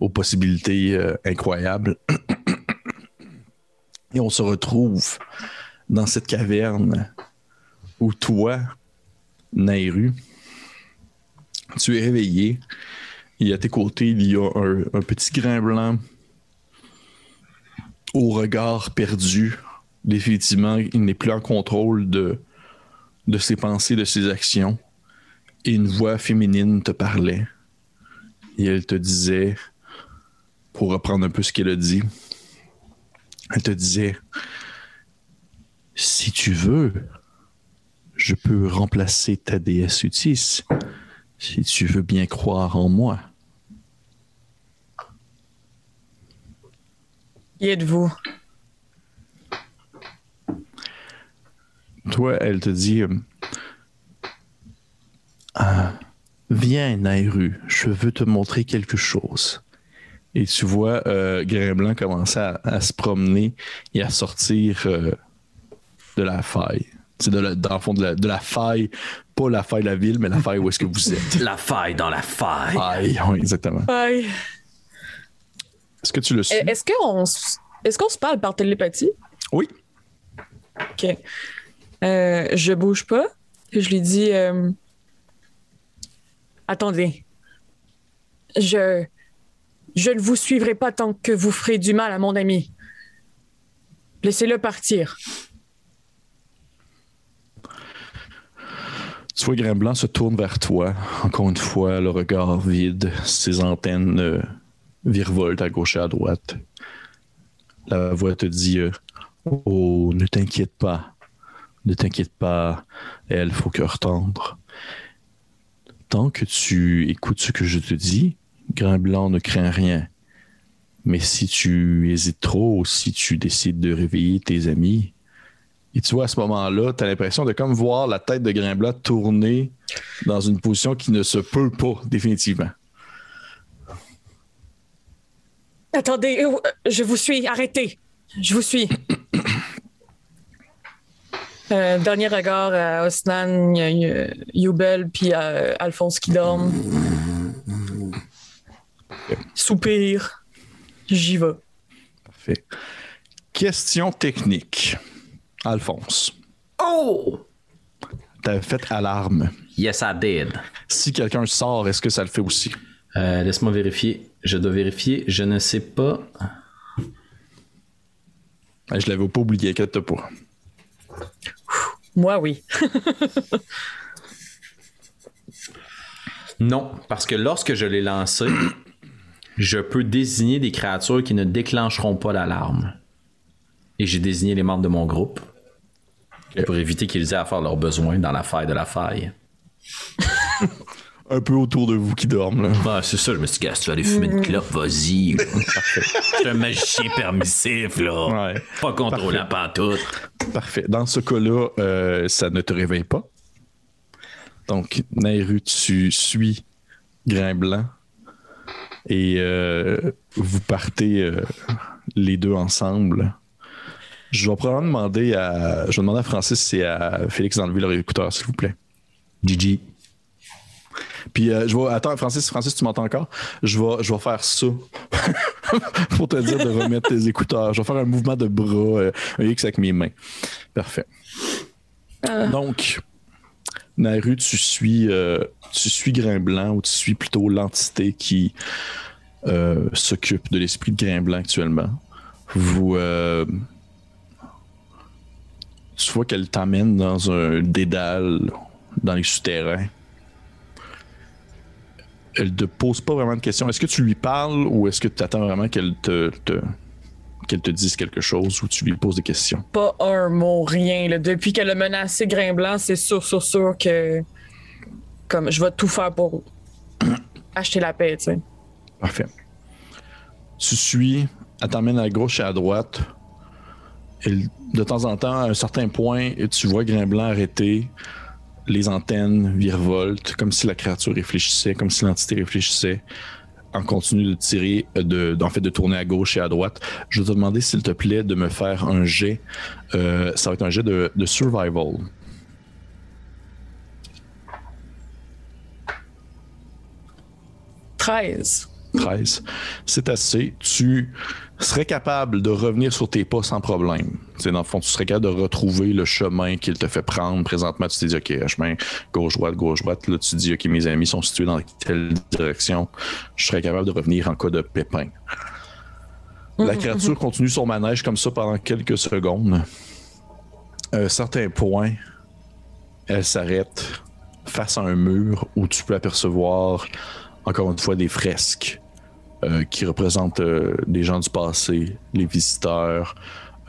aux possibilités euh, incroyables. (clears throat) Et on se retrouve dans cette caverne où toi, Nairu, tu es réveillé et à tes côtés, il y a un, un petit grain blanc au regard perdu. Définitivement, il n'est plus en contrôle de, de ses pensées, de ses actions. Et une voix féminine te parlait. Et elle te disait, pour reprendre un peu ce qu'elle a dit, elle te disait, si tu veux, je peux remplacer ta déesse Utis, si tu veux bien croire en moi. Qui êtes-vous? Toi, elle te dit euh, Ah, Viens, Nairu, je veux te montrer quelque chose. Et tu vois euh, Grain Blanc commencer à, à se promener et à sortir euh, de la faille. C'est de la- dans le fond de la, de la faille, pas la faille de la ville, mais la faille où est-ce que vous êtes. (laughs) La faille dans la faille. Faille, oui, exactement. Bye. Est-ce que tu le suis? Est-ce qu'on est-ce qu'on se parle par télépathie? Oui. OK. Euh, je bouge pas. Je lui dis euh, Attendez. Je. Je ne vous suivrai pas tant que vous ferez du mal à mon ami. Laissez-le partir. Tu vois, Grain Blanc se tourne vers toi. Encore une fois, le regard vide, ses antennes euh, virevoltent à gauche et à droite. La voix te dit euh, Oh, ne t'inquiète pas. Ne t'inquiète pas, elle, faut cœur tendre. Tant que tu écoutes ce que je te dis, Grain Blanc ne craint rien. Mais si tu hésites trop, si tu décides de réveiller tes amis, et tu vois, à ce moment-là, tu as l'impression de comme voir la tête de Grain Blanc tourner dans une position qui ne se peut pas, définitivement. Attendez, euh, je vous suis. Arrêtez. Je vous suis. (clears throat) Euh, dernier regard à Osnan, y- y- Youbel, puis à Alphonse qui dorment. Soupir. J'y vais. Parfait. Question technique. Alphonse, Oh! t'avais fait alarme. Yes, I did. Si quelqu'un sort, est-ce que ça le fait aussi? Euh, Laisse-moi vérifier. Je dois vérifier. Je ne sais pas. Je l'avais pas oublié, inquiète pas. Moi, oui. (laughs) Non, parce que lorsque je l'ai lancé, je peux désigner des créatures qui ne déclencheront pas l'alarme. Et j'ai désigné les membres de mon groupe pour éviter qu'ils aient à faire leurs besoins dans la faille de la faille. (laughs) Un peu autour de vous qui dorment, là. Ah, c'est ça, je me suis dit, si tu vas aller fumer une clope, vas-y. (laughs) Je suis un magicien permissif, là. Ouais. Pas contrôlant pantoute. Parfait. Dans ce cas-là, euh, ça ne te réveille pas. Donc, Nairu, tu suis Grain Blanc et euh, vous partez euh, les deux ensemble. Je vais probablement demander à. Je vais demander à Francis et à Félix d'enlever leur écouteur, s'il vous plaît. GG. Puis euh, je vais. Attends, Francis, Francis, tu m'entends encore? Je vais, je vais faire ça. (laughs) Pour te dire de remettre tes écouteurs. Je vais faire un mouvement de bras, euh, un X avec mes mains. Parfait. Donc, Naru, tu suis, euh, tu suis Grain Blanc ou tu suis plutôt l'entité qui euh, s'occupe de l'esprit de Grain Blanc actuellement. Vous. euh, tu vois qu'elle t'amène dans un dédale dans les souterrains elle te pose pas vraiment de questions. Est-ce que tu lui parles ou est-ce que tu attends vraiment qu'elle te, te- qu'elle te dise quelque chose ou tu lui poses des questions? Pas un mot, rien. là. Depuis qu'elle a menacé Grain Blanc, c'est sûr, sûr, sûr que. Comme, je vais tout faire pour (clears throat) acheter la paix, tu sais. Parfait. Tu suis, elle t'emmène à gauche et à droite. Et de temps en temps, à un certain point, tu vois Grain Blanc arrêter. Les antennes virevoltent, comme si la créature réfléchissait, comme si l'entité réfléchissait. En continue de tirer, euh, de, en fait, de tourner à gauche et à droite. Je vais te demander, s'il te plaît, de me faire un jet. Euh, ça va être un jet de, de survival. 13. 13. C'est assez. Tu serais capable de revenir sur tes pas sans problème. Dans le fond, tu serais capable de retrouver le chemin qu'il te fait prendre. Présentement, tu t'es dit, OK, chemin gauche-droite, gauche-droite. Là, tu te dis, OK, mes amis sont situés dans telle direction. Je serais capable de revenir en cas de pépin. La créature continue son manège comme ça pendant quelques secondes. À un certain point, elle s'arrête face à un mur où tu peux apercevoir encore une fois des fresques euh, qui représentent euh, des gens du passé, les visiteurs.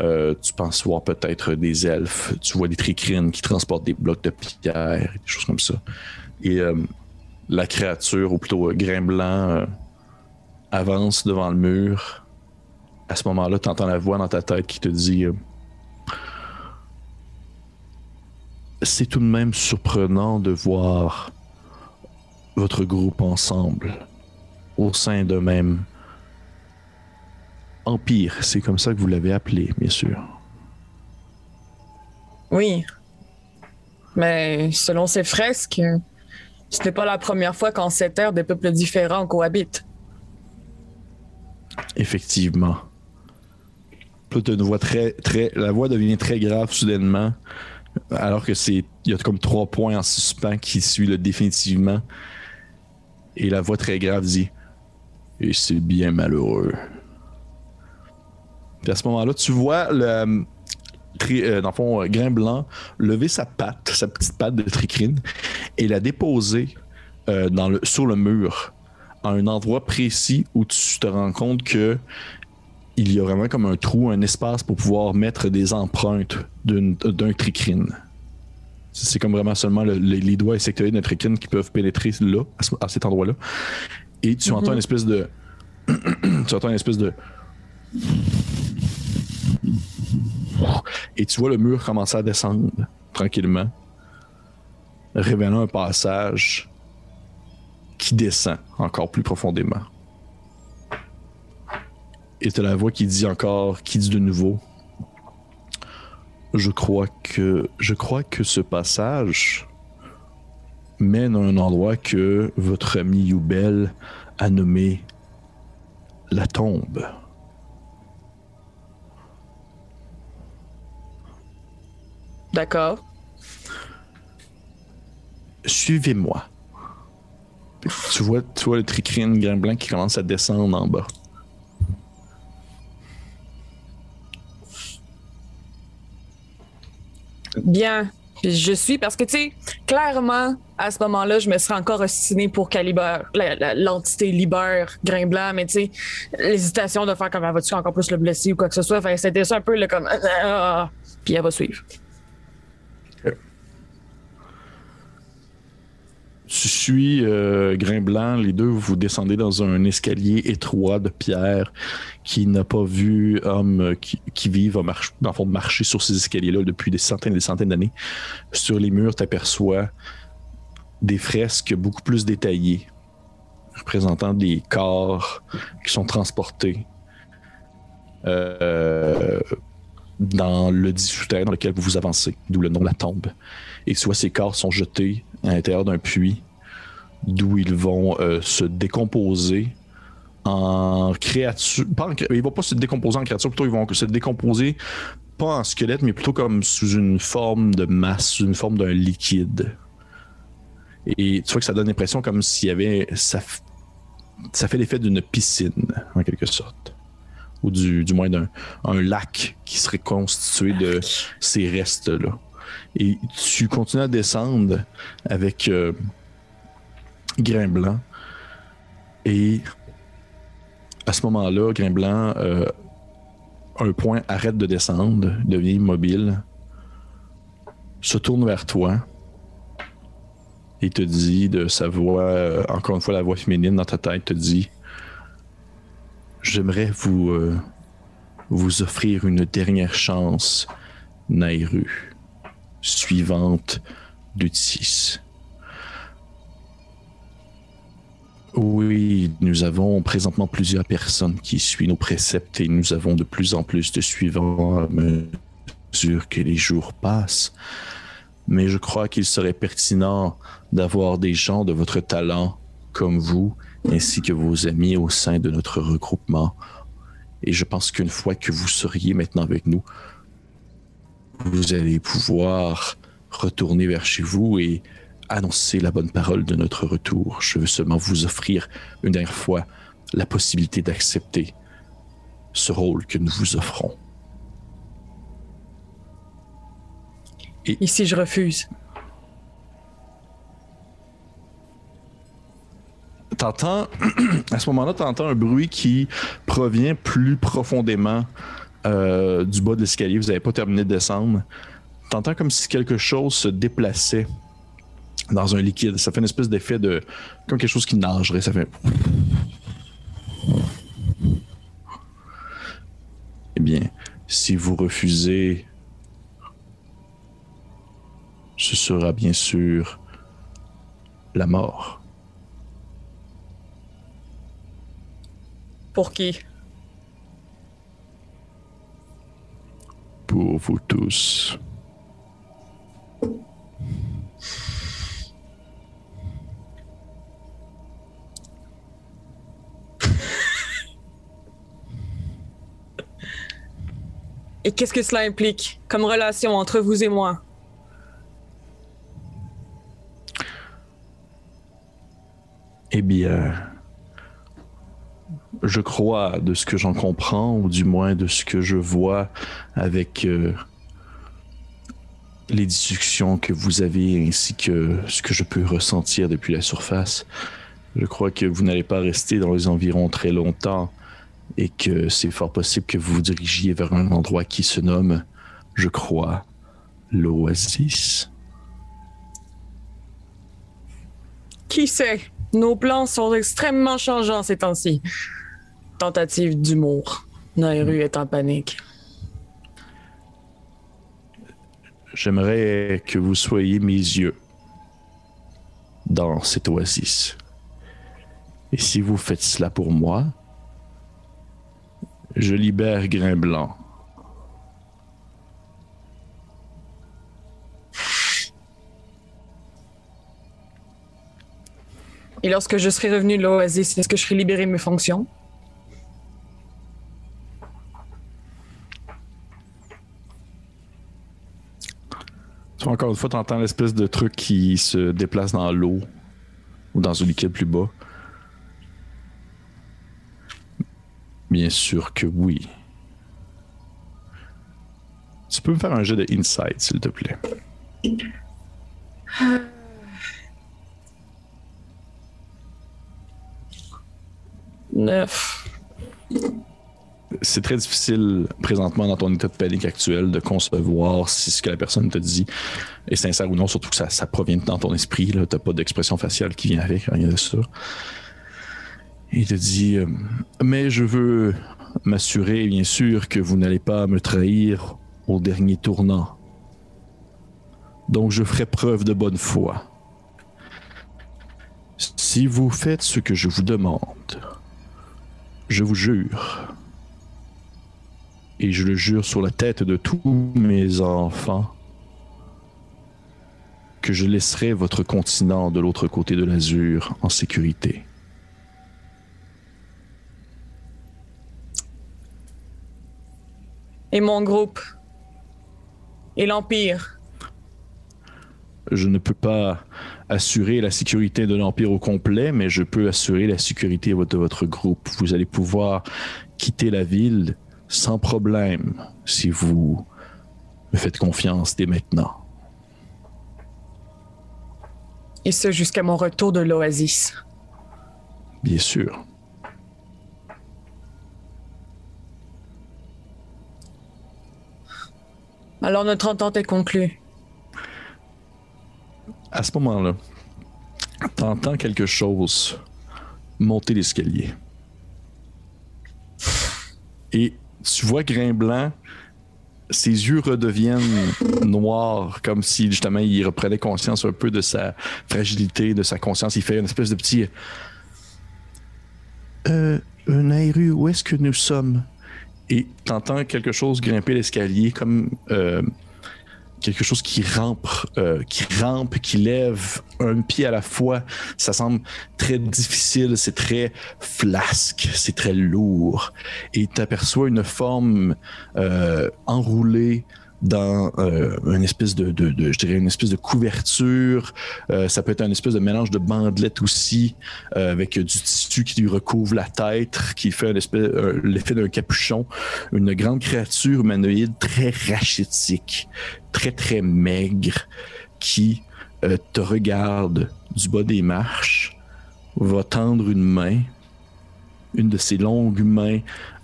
Euh, tu penses voir peut-être des elfes. Tu vois des tricrines qui transportent des blocs de pierre, des choses comme ça. Et euh, la créature, ou plutôt euh, Grain Blanc, avance devant le mur. À ce moment-là, tu entends la voix dans ta tête qui te dit C'est tout de même surprenant de voir votre groupe ensemble au sein d'un même empire. C'est comme ça que vous l'avez appelé, bien sûr. Oui. Mais selon ces fresques, ce n'est pas la première fois qu'en cette ère, des peuples différents cohabitent. Effectivement. Là, une voix très, très. La voix devient très grave soudainement. Alors que c'est. Il y a comme trois points en suspens qui suivent le définitivement. Et la voix très grave dit Et c'est bien malheureux. Puis à ce moment-là, tu vois le. euh, euh, dans le fond, euh, Grain Blanc lever sa patte, sa petite patte de tricrine, et la déposer euh, dans le, sur le mur, à un endroit précis où tu te rends compte que il y a vraiment comme un trou, un espace pour pouvoir mettre des empreintes d'un tricrine. C'est comme vraiment seulement le- les, les doigts insectoïdes d'un tricrine qui peuvent pénétrer là, à, ce- à cet endroit-là. Et tu entends une espèce de. (clears throat) tu entends une espèce de. Et tu vois le mur commencer à descendre tranquillement, révélant un passage qui descend encore plus profondément. Et t'as la voix qui dit encore, qui dit de nouveau Je crois que je crois que ce passage mène à un endroit que votre ami Youbel a nommé la tombe. D'accord. Suivez-moi. Tu vois, tu vois le tricrine grain blanc qui commence à descendre en bas. Bien. Puis je suis parce que, tu sais, clairement, à ce moment-là, je me serais encore ostinée pour qu'elle l'entité libère Grain Blanc, mais tu sais, l'hésitation de faire comme elle va-tu encore plus le blesser ou quoi que ce soit, c'était ça un peu le comme. (laughs) ah, ah, ah. puis elle va suivre. Tu suis euh, les deux, vous descendez dans un escalier étroit de pierre qui n'a pas vu homme euh, qui, qui marche- dans le fond, marcher sur ces escaliers-là depuis des centaines et des centaines d'années. Sur les murs, tu aperçois des fresques beaucoup plus détaillées, représentant des corps qui sont transportés euh, dans le dit souterrain dans lequel vous vous avancez, d'où le nom La Tombe. Et soit ces corps sont jetés à l'intérieur d'un puits d'où ils vont euh, se décomposer en créature. Ils vont pas se décomposer en créature, plutôt ils vont se décomposer pas en squelette, mais plutôt comme sous une forme de masse, sous une forme d'un liquide. Et tu vois que ça donne l'impression comme s'il y avait. Ça, f- ça fait l'effet d'une piscine, en quelque sorte. Ou du, du moins d'un un lac qui serait constitué de ces restes-là. Et tu continues à descendre avec euh, Grain Blanc. Et à ce moment-là, Grain Blanc, euh, un point arrête de descendre, devient immobile, se tourne vers toi et te dit de sa voix, euh, encore une fois la voix féminine dans ta tête, te dit J'aimerais vous, euh, vous offrir une dernière chance, Nairu, suivante d'Utis. Oui, nous avons présentement plusieurs personnes qui suivent nos préceptes et nous avons de plus en plus de suivants à mesure que les jours passent. Mais je crois qu'il serait pertinent d'avoir des gens de votre talent comme vous, ainsi que vos amis au sein de notre regroupement. Et je pense qu'une fois que vous seriez maintenant avec nous, vous allez pouvoir retourner vers chez vous et annoncer la bonne parole de notre retour. Je veux seulement vous offrir une dernière fois la possibilité d'accepter ce rôle que nous vous offrons. Ici, je refuse? T'entends, (clears throat) à ce moment-là, t'entends un bruit qui provient plus profondément euh, du bas de l'escalier. Vous n'avez pas terminé de descendre. T'entends comme si quelque chose se déplaçait dans un liquide. Ça fait une espèce d'effet de. comme quelque chose qui nagerait. Ça fait. Eh bien, si vous refusez, ce sera bien sûr la mort. Pour qui? Pour vous tous. (laughs) Et qu'est-ce que cela implique comme relation entre vous et moi? Eh bien, je crois, de ce que j'en comprends, ou du moins de ce que je vois avec euh, les discussions que vous avez, ainsi que ce que je peux ressentir depuis la surface, je crois que vous n'allez pas rester dans les environs très longtemps et que c'est fort possible que vous vous dirigiez vers un endroit qui se nomme, je crois, l'Oasis. Qui sait? Nos plans sont extrêmement changeants ces temps-ci tentative d'humour. Nairu hmm. est en panique. J'aimerais que vous soyez mes yeux dans cette oasis. Et si vous faites cela pour moi, je libère Grain Blanc. Et lorsque je serai revenu de l'oasis, est-ce que je serai libéré de mes fonctions? Encore une fois, tu entends l'espèce de truc qui se déplace dans l'eau ou dans un liquide plus bas. Bien sûr que oui. Tu peux me faire un jeu de insight, s'il te plaît? Neuf. C'est très difficile présentement dans ton état de panique actuel de concevoir si ce que la personne te dit est sincère ou non, surtout que ça, ça provient dans ton esprit. Tu n'as pas d'expression faciale qui vient avec, rien de ça. Il te dit euh, Mais je veux m'assurer, bien sûr, que vous n'allez pas me trahir au dernier tournant. Donc je ferai preuve de bonne foi. Si vous faites ce que je vous demande, je vous jure, et je le jure sur la tête de tous mes enfants, que je laisserai votre continent de l'autre côté de l'azur en sécurité. Et mon groupe? Et l'Empire? Je ne peux pas assurer la sécurité de l'Empire au complet, mais je peux assurer la sécurité de votre groupe. Vous allez pouvoir quitter la ville sans problème si vous me faites confiance dès maintenant. Et ce jusqu'à mon retour de l'Oasis. Bien sûr. Alors notre entente est conclue. À ce moment-là, t'entends quelque chose monter l'escalier. Et tu vois Grain Blanc, ses yeux redeviennent noirs, comme si justement il reprenait conscience un peu de sa fragilité, de sa conscience. Il fait une espèce de petit. Euh, Nairu, où est-ce que nous sommes? Et t'entends quelque chose grimper l'escalier comme euh, quelque chose qui rampe, euh, qui rampe, qui lève un pied à la fois. Ça semble très difficile, c'est très flasque, c'est très lourd. Et tu aperçois une forme euh, enroulée dans euh, une espèce de, de, de- je dirais une espèce de couverture. Euh, ça peut être un espèce de mélange de bandelette aussi, euh, avec du tissu qui lui recouvre la tête, qui fait euh, l'effet d'un capuchon. Une grande créature humanoïde très rachitique, très très maigre, qui euh, te regarde du bas des marches, va tendre une main, une de ces longues mains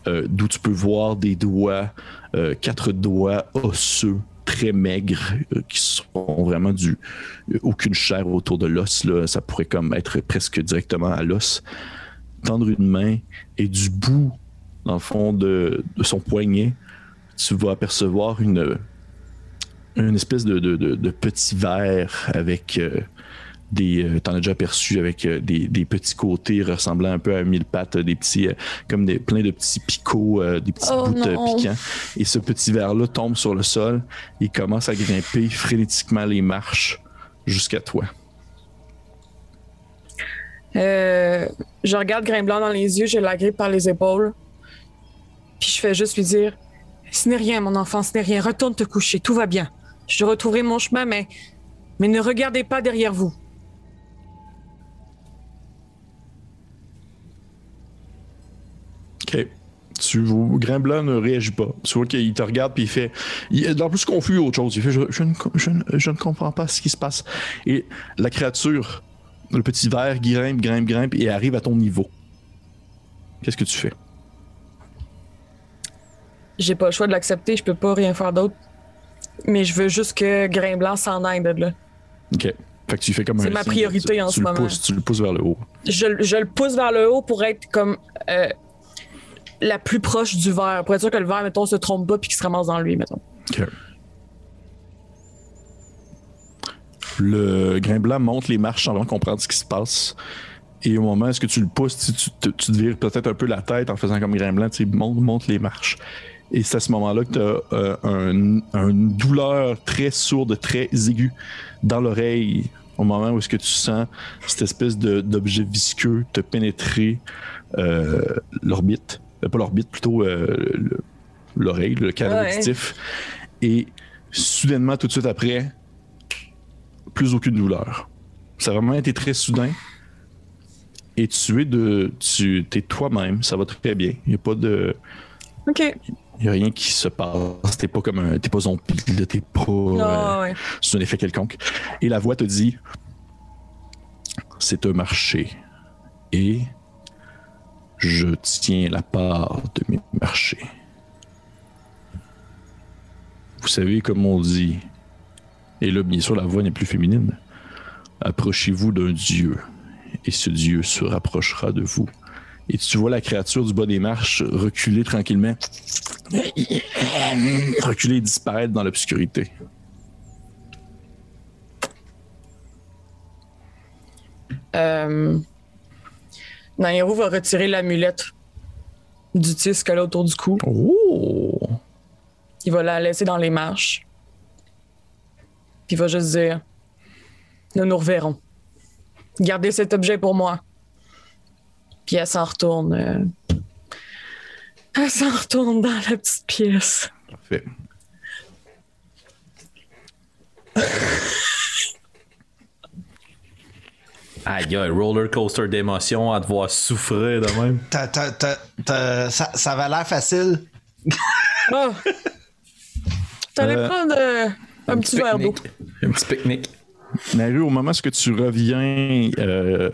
euh, d'où tu peux voir des doigts, euh, quatre doigts osseux, très maigres, euh, qui sont vraiment du euh, aucune chair autour de l'os. Ça pourrait comme être presque directement à l'os. Tendre une main et du bout, dans le fond de, son poignet, tu vas apercevoir une une espèce de, petit verre avec des. euh, T'en as déjà aperçu avec euh, des, des petits côtés ressemblant un peu à mille pattes, des petits. euh, comme des, plein de petits picots, euh, des petits Oh bouts euh, non. piquants. Et ce petit verre-là tombe sur le sol et commence à grimper frénétiquement les marches jusqu'à toi. Euh, je regarde Grain Blanc dans les yeux, je la grippe par les épaules. Puis je fais juste lui dire Ce n'est rien, mon enfant, ce n'est rien. Retourne te coucher, tout va bien. Je retrouverai mon chemin, mais, mais ne regardez pas derrière vous. OK. Tu, Grimblanc ne réagit pas. Tu vois qu'il te regarde puis il fait. Il est en plus confus autre chose. Il fait je, je ne, je ne- je ne comprends pas ce qui se passe. Et la créature, le petit verre, grimpe, grimpe, grimpe et arrive à ton niveau. Qu'est-ce que tu fais? J'ai pas le choix de l'accepter, je peux pas rien faire d'autre. Mais je veux juste que Grain Blanc s'en aille de là. OK. Fait que tu fais comme C'est ma priorité tu- en tu ce moment. Pousses, tu le pousses vers le haut. Je, je le pousse vers le haut pour être comme euh, la plus proche du verre. Pour être sûr que le verre, mettons, se trompe pas puis qu'il se ramasse dans lui, mettons. OK. Le grain monte les marches sans vraiment comprendre ce qui se passe. Et au moment où est-ce que tu le pousses, tu, te- vires peut-être un peu la tête en faisant comme grain tu monte, monte les marches. Et c'est à ce moment-là que tu as une douleur très sourde, très aiguë dans l'oreille au moment où est-ce que tu sens cette espèce d'objet visqueux te pénétrer euh, l'orbite, Euh, pas l'orbite, plutôt euh, le- l'oreille, le canal Ouais. auditif, et soudainement, tout de suite après, plus aucune douleur. Ça a vraiment été très soudain. Et tu es de, tu es toi-même, ça va très bien. Il n'y a pas de, OK. il y a rien qui se passe. T'es pas comme un, t'es pas zombie, t'es pas euh, ouais. sous un effet quelconque. Et la voix te dit, c'est un marché. Et je tiens la part de mes marchés. Vous savez, comme on dit, et là, bien sûr, la voix n'est plus féminine. Approchez-vous d'un dieu, et ce dieu se rapprochera de vous. Et tu vois la créature du bas des marches reculer tranquillement, (coughs) reculer et disparaître dans l'obscurité. Euh... Nairo va retirer l'amulette du tis qu'elle a autour du cou. Oh! Il va la laisser dans les marches. Puis il va juste dire Nous nous reverrons. Gardez cet objet pour moi. Puis elle s'en retourne. euh, Elle s'en retourne dans la petite pièce. Parfait. Aïe, aïe, roller coaster d'émotion à te voir souffrir de même. T'as- t'as- t'as- t'as- ça, ça avait l'air facile. Oh! (laughs) T'allais Euh, prendre euh, un, petit verre d'eau. Un petit pique-nique. Naru, au moment où tu reviens euh,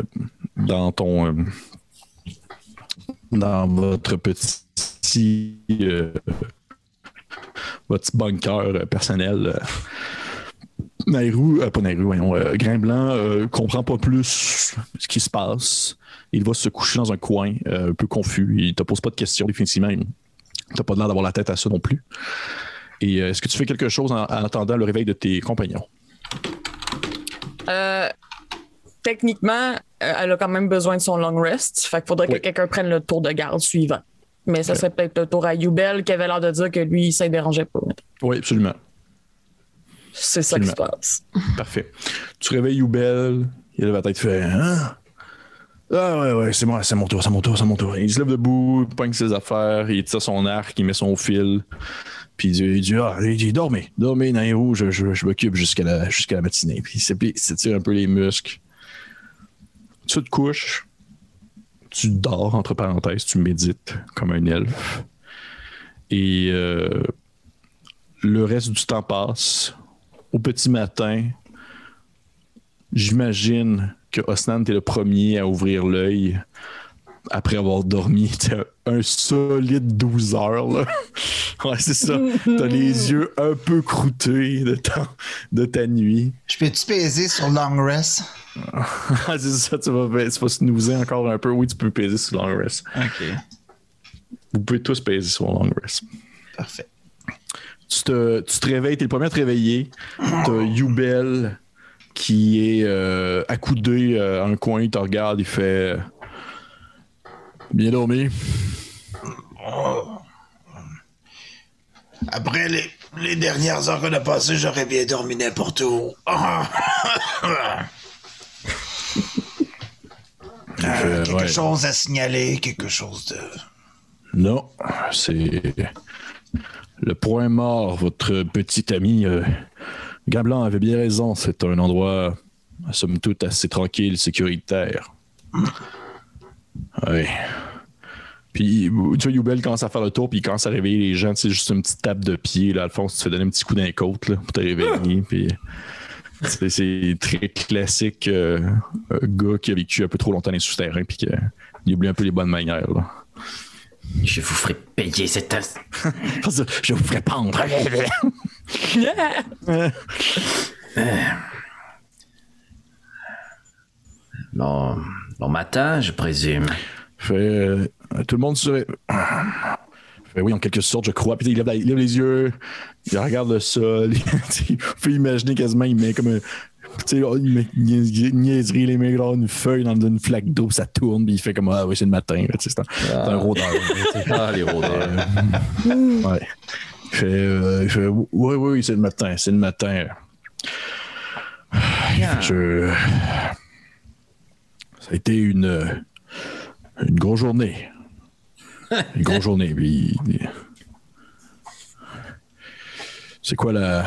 dans ton. euh, dans votre petit. euh, votre petit bunker euh, personnel. Nairou, euh, pas Nairou, voyons, euh, Grain Blanc euh, comprend pas plus ce qui se passe. Il va se coucher dans un coin, euh, un peu confus. Il te pose pas de questions, définitivement. T'as pas l'air d'avoir la tête à ça non plus. Et euh, est-ce que tu fais quelque chose en, en attendant le réveil de tes compagnons? Euh, techniquement, elle a quand même besoin de son long rest. Fait qu'il faudrait Oui. que quelqu'un prenne le tour de garde suivant. Mais ça serait peut-être le tour à Youbel qui avait l'air de dire que lui, ça ne dérangeait pas. Oui, absolument. C'est ça qui se passe. (laughs) Parfait. Tu réveilles Youbel, il lève la tête, fait Hein? Ah ouais, ouais, c'est moi, c'est mon tour, c'est mon tour, c'est mon tour. Il se lève debout, il pogne ses affaires, il tire son arc, il met son fil. Puis il dit, il dit, ah, il dit dormez, dormez, Nairo, je, je, je m'occupe jusqu'à la, la matinée. Puis il s'étire un peu les muscles. Tu te couches, tu dors, entre parenthèses, tu médites comme un elfe. Et euh, le reste du temps passe. Au petit matin, j'imagine que Osnan, t'es le premier à ouvrir l'œil après avoir dormi (laughs) t'as un solide 12 heures. Là. (laughs) Ouais, c'est ça. T'as les (laughs) yeux un peu croûtés de ta, de ta nuit. Je peux-tu peser sur long rest? Ah, c'est ça, tu vas, tu vas snoozer encore un peu. Oui, tu peux peser sur long rest. OK. Vous pouvez tous peser sur long rest. Parfait. Tu te, tu te réveilles, t'es le premier à te réveiller. T'as Youbel qui est euh, accoudé euh, à un coin, il te regarde, il fait Bien dormi. Après les, les dernières heures qu'on a passées, j'aurais bien dormi n'importe où. (laughs) Euh, quelque ouais. chose à signaler, quelque chose de. Non, c'est le point mort. Votre petit ami euh, avait bien raison. C'est un endroit, somme toute, assez tranquille, sécuritaire. Oui. Puis, tu vois, Youbel commence à faire le tour, puis il commence à réveiller les gens. C'est juste une petite tape de pied. Là, Alphonse, tu te fais donner un petit coup d'un côte là, pour te réveiller. Puis, c'est, très classique euh, gars qui a vécu un peu trop longtemps dans les souterrains, puis qui oublie un peu les bonnes manières. Je vous ferai payer cette... (laughs) as- Je vous ferai pendre. (laughs) (laughs) Bon, bon matin, je présume. Fait, euh, tout le monde serait. Fait, oui, en quelque sorte, je crois. Puis il lève, la- il lève les yeux, il regarde le sol. il peut imaginer quasiment, il met comme un. Tu sais, il niaiserie, les dans une feuille, dans une flaque d'eau, ça tourne, puis il fait comme Ah oui, c'est le matin. C'est un, un rôdeur. Ah, les rôdeurs. (laughs) Ouais. Il fait, euh, fait, oui, oui, c'est le matin, c'est le matin. Je... Ça a été une, une grosse journée. Une grosse journée. Puis... C'est quoi la.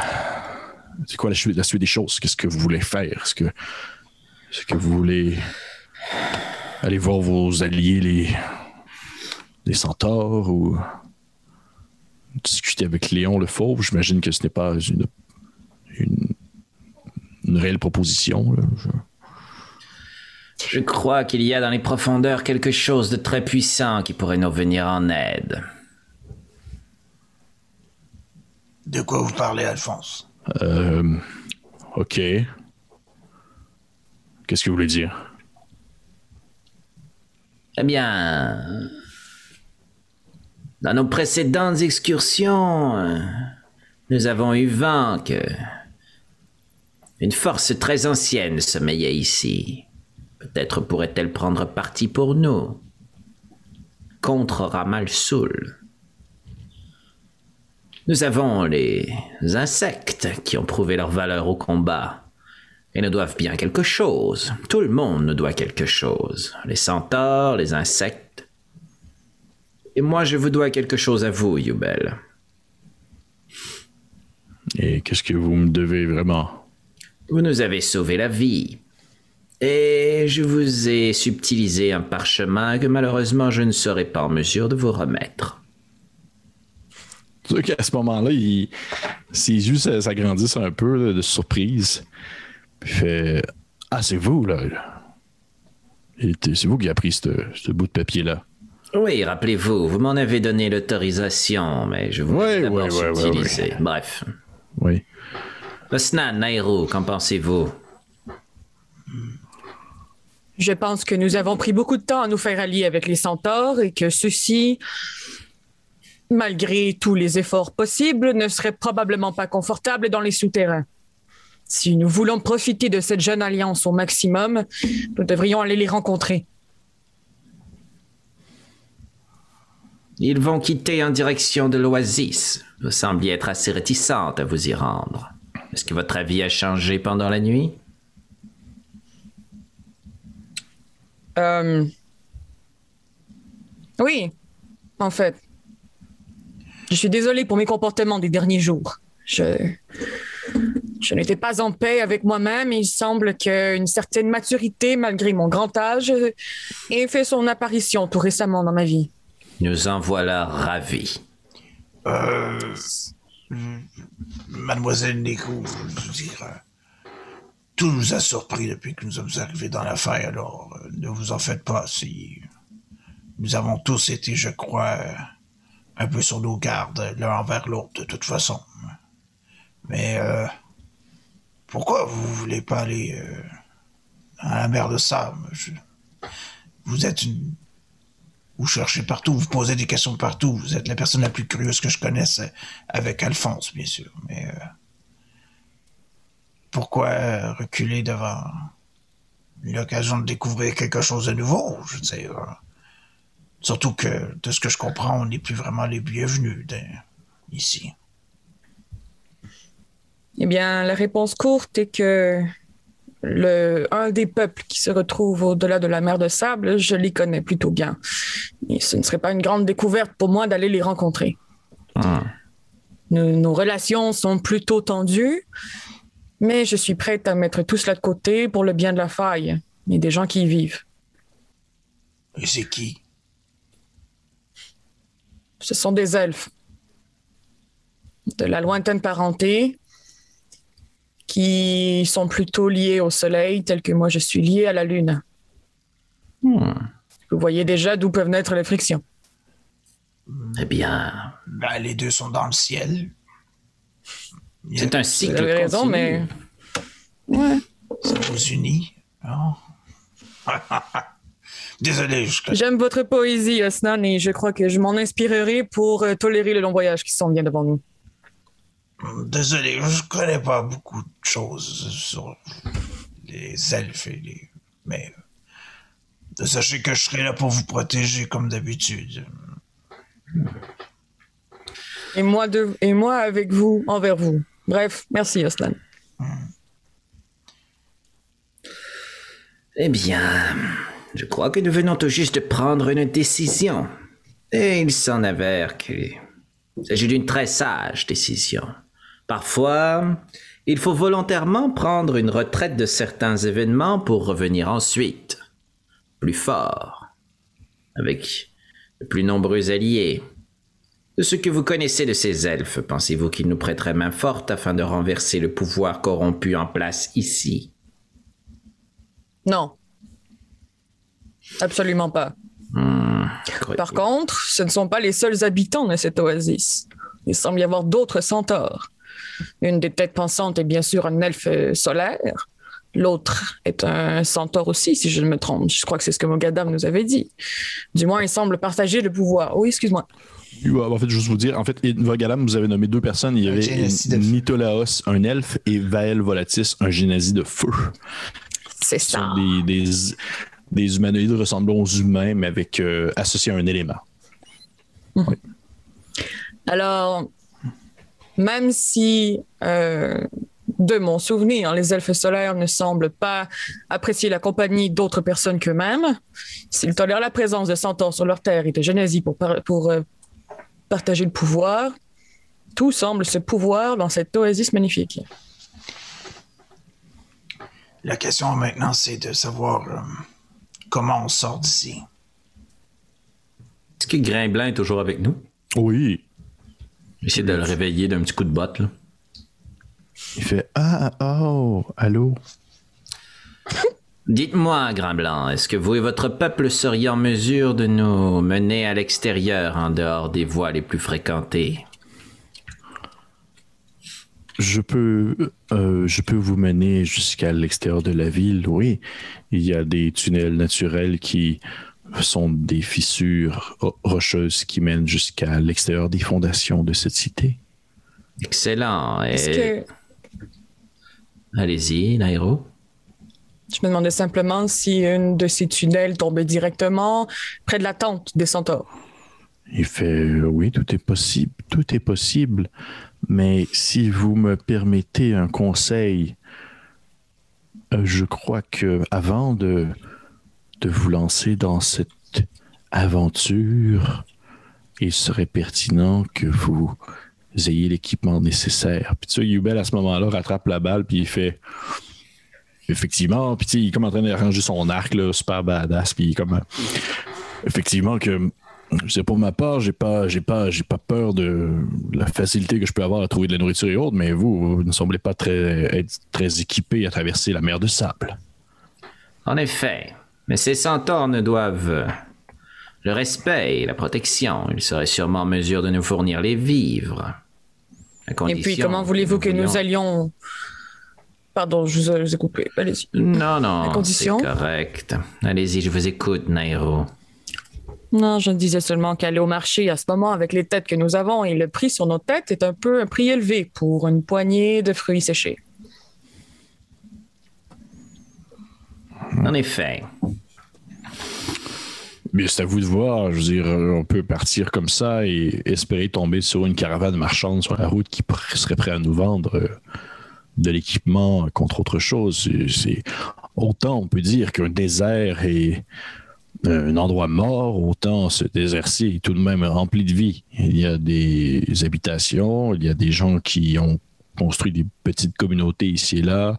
C'est quoi la suite, la suite des choses? Qu'est-ce que vous voulez faire? Est-ce que. Est-ce que vous voulez aller voir vos alliés, les. les centaures ou discuter avec Léon le Fauve? J'imagine que ce n'est pas une. une, une réelle proposition. là. Je- Je crois qu'il y a dans les profondeurs quelque chose de très puissant qui pourrait nous venir en aide. De quoi vous parlez, Alphonse? Euh, ok. Qu'est-ce que vous voulez dire? Eh bien, dans nos précédentes excursions, nous avons eu vent que une force très ancienne sommeillait ici. Peut-être pourrait-elle prendre parti pour nous contre Ramal Soul. Nous avons les insectes qui ont prouvé leur valeur au combat. Ils nous doivent bien quelque chose. Tout le monde nous doit quelque chose. Les centaures, les insectes. Et moi, je vous dois quelque chose à vous, Yubel. Et qu'est-ce que vous me devez vraiment? Vous nous avez sauvé la vie. Et je vous ai subtilisé un parchemin que malheureusement je ne serai pas en mesure de vous remettre. C'est sûr qu'à ce moment-là, il- ses yeux s'a- s'agrandissent un peu là, de surprise. Puis il fait Ah, c'est vous, là. C'est vous qui avez pris ce ce bout de papier-là. Oui, rappelez-vous, vous m'en avez donné l'autorisation, mais je vous l'ai d'abord subtilisé. Bref. Oui. Osnan, Nairo, qu'en pensez-vous? Je pense que nous avons pris beaucoup de temps à nous faire allier avec les centaures et que ceux-ci, malgré tous les efforts possibles, ne seraient probablement pas confortables dans les souterrains. Si nous voulons profiter de cette jeune alliance au maximum, nous devrions aller les rencontrer. Ils vont quitter en direction de l'oasis. Vous sembliez être assez réticente à vous y rendre. Est-ce que votre avis a changé pendant la nuit? Euh, Oui, en fait. Je suis désolé pour mes comportements des derniers jours. Je, je n'étais pas en paix avec moi-même et il semble qu'une certaine maturité, malgré mon grand âge, ait fait son apparition tout récemment dans ma vie. Nous en voilà ravis. Euh, Mademoiselle Nico, je veux dire, tout nous a surpris depuis que nous sommes arrivés dans l'affaire, alors euh, ne vous en faites pas si nous avons tous été, je crois, euh, un peu sur nos gardes l'un envers l'autre de toute façon. Mais euh, pourquoi vous voulez pas aller euh, à la mer de Sable Vous êtes une vous cherchez partout, vous posez des questions partout. Vous êtes la personne la plus curieuse que je connaisse, avec Alphonse, bien sûr. Mais euh, pourquoi reculer devant l'occasion de découvrir quelque chose de nouveau? Je veux dire, surtout que, de ce que je comprends, on n'est plus vraiment les bienvenus de- ici. Eh bien, la réponse courte est que le, un des peuples qui se retrouve au-delà de la mer de sable, je les connais plutôt bien. Et ce ne serait pas une grande découverte pour moi d'aller les rencontrer. Nos, nos relations sont plutôt tendues, mais je suis prête à mettre tout cela de côté pour le bien de la faille et des gens qui y vivent. Et c'est qui? Ce sont des elfes de la lointaine parenté qui sont plutôt liés au soleil, tel que moi je suis lié à la lune. Vous voyez déjà d'où peuvent naître les frictions. Eh bien, Ben, les deux sont dans le ciel. C'est un Vous cycle avez raison, mais ouais. Ça vous unit. (laughs) Désolé, je j'aime votre poésie, Osnan, et je crois que je m'en inspirerai pour euh, tolérer le long voyage qui s'en vient devant nous. Désolé, je connais pas beaucoup de choses sur les elfes et les. Mais. euh, Sachez que je serai là pour vous protéger comme d'habitude. Et moi, de, et moi avec vous, envers vous. Bref, merci, Osnan. Eh bien, je crois que nous venons tout juste de prendre une décision. Et il s'en avère qu'il s'agit d'une très sage décision. Parfois, il faut volontairement prendre une retraite de certains événements pour revenir ensuite, plus fort, avec de plus nombreux alliés. De ce que vous connaissez de ces elfes, pensez-vous qu'ils nous prêteraient main forte afin de renverser le pouvoir corrompu en place ici? Non. Absolument pas. Hmm, Par contre, ce ne sont pas les seuls habitants de cette oasis. Il semble y avoir d'autres centaures. Une des têtes pensantes est bien sûr un elfe solaire. L'autre est un centaure aussi, si je ne me trompe. Je crois que c'est ce que Mogadam nous avait dit. Du moins, il semble partager le pouvoir. Oui, excuse-moi. Ouais, En fait, juste vous dire, en fait, Vagalam, vous avez nommé deux personnes. Il y avait. Nitolaos, un elfe, et Vael Volatis, un génésie de feu. C'est Ce ça. des, des, des humanoïdes ressemblant aux humains, mais avec euh, associés à un élément. Alors, même si, euh, de mon souvenir, les elfes solaires ne semblent pas apprécier la compagnie d'autres personnes qu'eux-mêmes, s'ils tolèrent la présence de centaures sur leur terre et de Génésie pour, par- pour euh, partager le pouvoir, tout semble se pouvoir dans cette oasis magnifique. La question maintenant, c'est de savoir euh, comment on sort d'ici? Est-ce que Grimblin est toujours avec nous? Oui. J'essaie de le réveiller d'un petit coup de botte. Là. Il fait Ah, oh, allô? (laughs) Dites-moi, Grimblanc, est-ce que vous et votre peuple seriez en mesure de nous mener à l'extérieur en dehors des voies les plus fréquentées? Je peux, euh, je peux vous mener jusqu'à l'extérieur de la ville, oui. Il y a des tunnels naturels qui sont des fissures ro- rocheuses qui mènent jusqu'à l'extérieur des fondations de cette cité. Excellent. Et... que Allez-y, Nairo. je me demandais simplement si une de ces tunnels tombait directement près de la tente des centaures. Il fait oui, tout est possible, tout est possible. Mais si vous me permettez un conseil, euh, je crois que avant de, de vous lancer dans cette aventure, il serait pertinent que vous ayez l'équipement nécessaire. Puis tu sais, Yubel à ce moment-là rattrape la balle puis il fait effectivement, puis tu sais, il est comme en train d'arranger son arc là, super badass, puis il est comme euh, effectivement que je sais pour ma part, j'ai pas, j'ai pas, j'ai pas peur de la facilité que je peux avoir à trouver de la nourriture et autres, mais vous, vous ne semblez pas très, être très équipé à traverser la mer de sable. En effet, mais ces centaures ne doivent le respect et la protection. Ils seraient sûrement en mesure de nous fournir les vivres. À Et puis, comment voulez-vous que nous allions... Pardon, je vous ai, coupé. Allez-y. Non, non, c'est condition correct. Allez-y, je vous écoute, Nairo. Non, je disais seulement qu'aller au marché à ce moment avec les têtes que nous avons et le prix sur nos têtes est un peu un prix élevé pour une poignée de fruits séchés. En effet. Mais c'est à vous de voir. Je veux dire, on peut partir comme ça et espérer tomber sur une caravane marchande sur la route qui serait prêt à nous vendre euh, de l'équipement contre autre chose. C'est- autant on peut dire qu'un désert est un endroit mort, autant ce désert-ci est tout de même rempli de vie. Il y a des habitations, il y a des gens qui ont construit des petites communautés ici et là.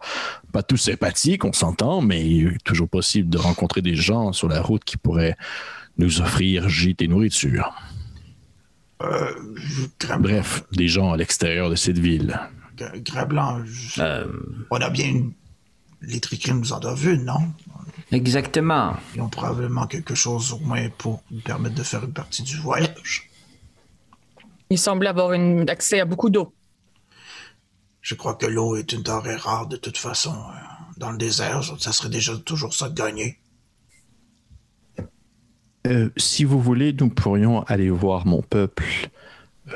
Pas tous sympathiques, on s'entend, mais il est toujours possible de rencontrer des gens sur la route qui pourraient nous offrir gîte et nourriture. Euh, Gra- Bref, des gens à l'extérieur de cette ville. Gra- Grablan, je- Euh, on a bien une... Les tricrines nous en doivent une, non? Exactement. Ils ont probablement quelque chose au moins pour nous permettre de faire une partie du voyage. Il semble avoir une, accès à beaucoup d'eau. Je crois que l'eau est une denrée rare de toute façon. euh, Dans le désert, ça serait déjà toujours ça de gagner. Euh, si vous voulez, nous pourrions aller voir mon peuple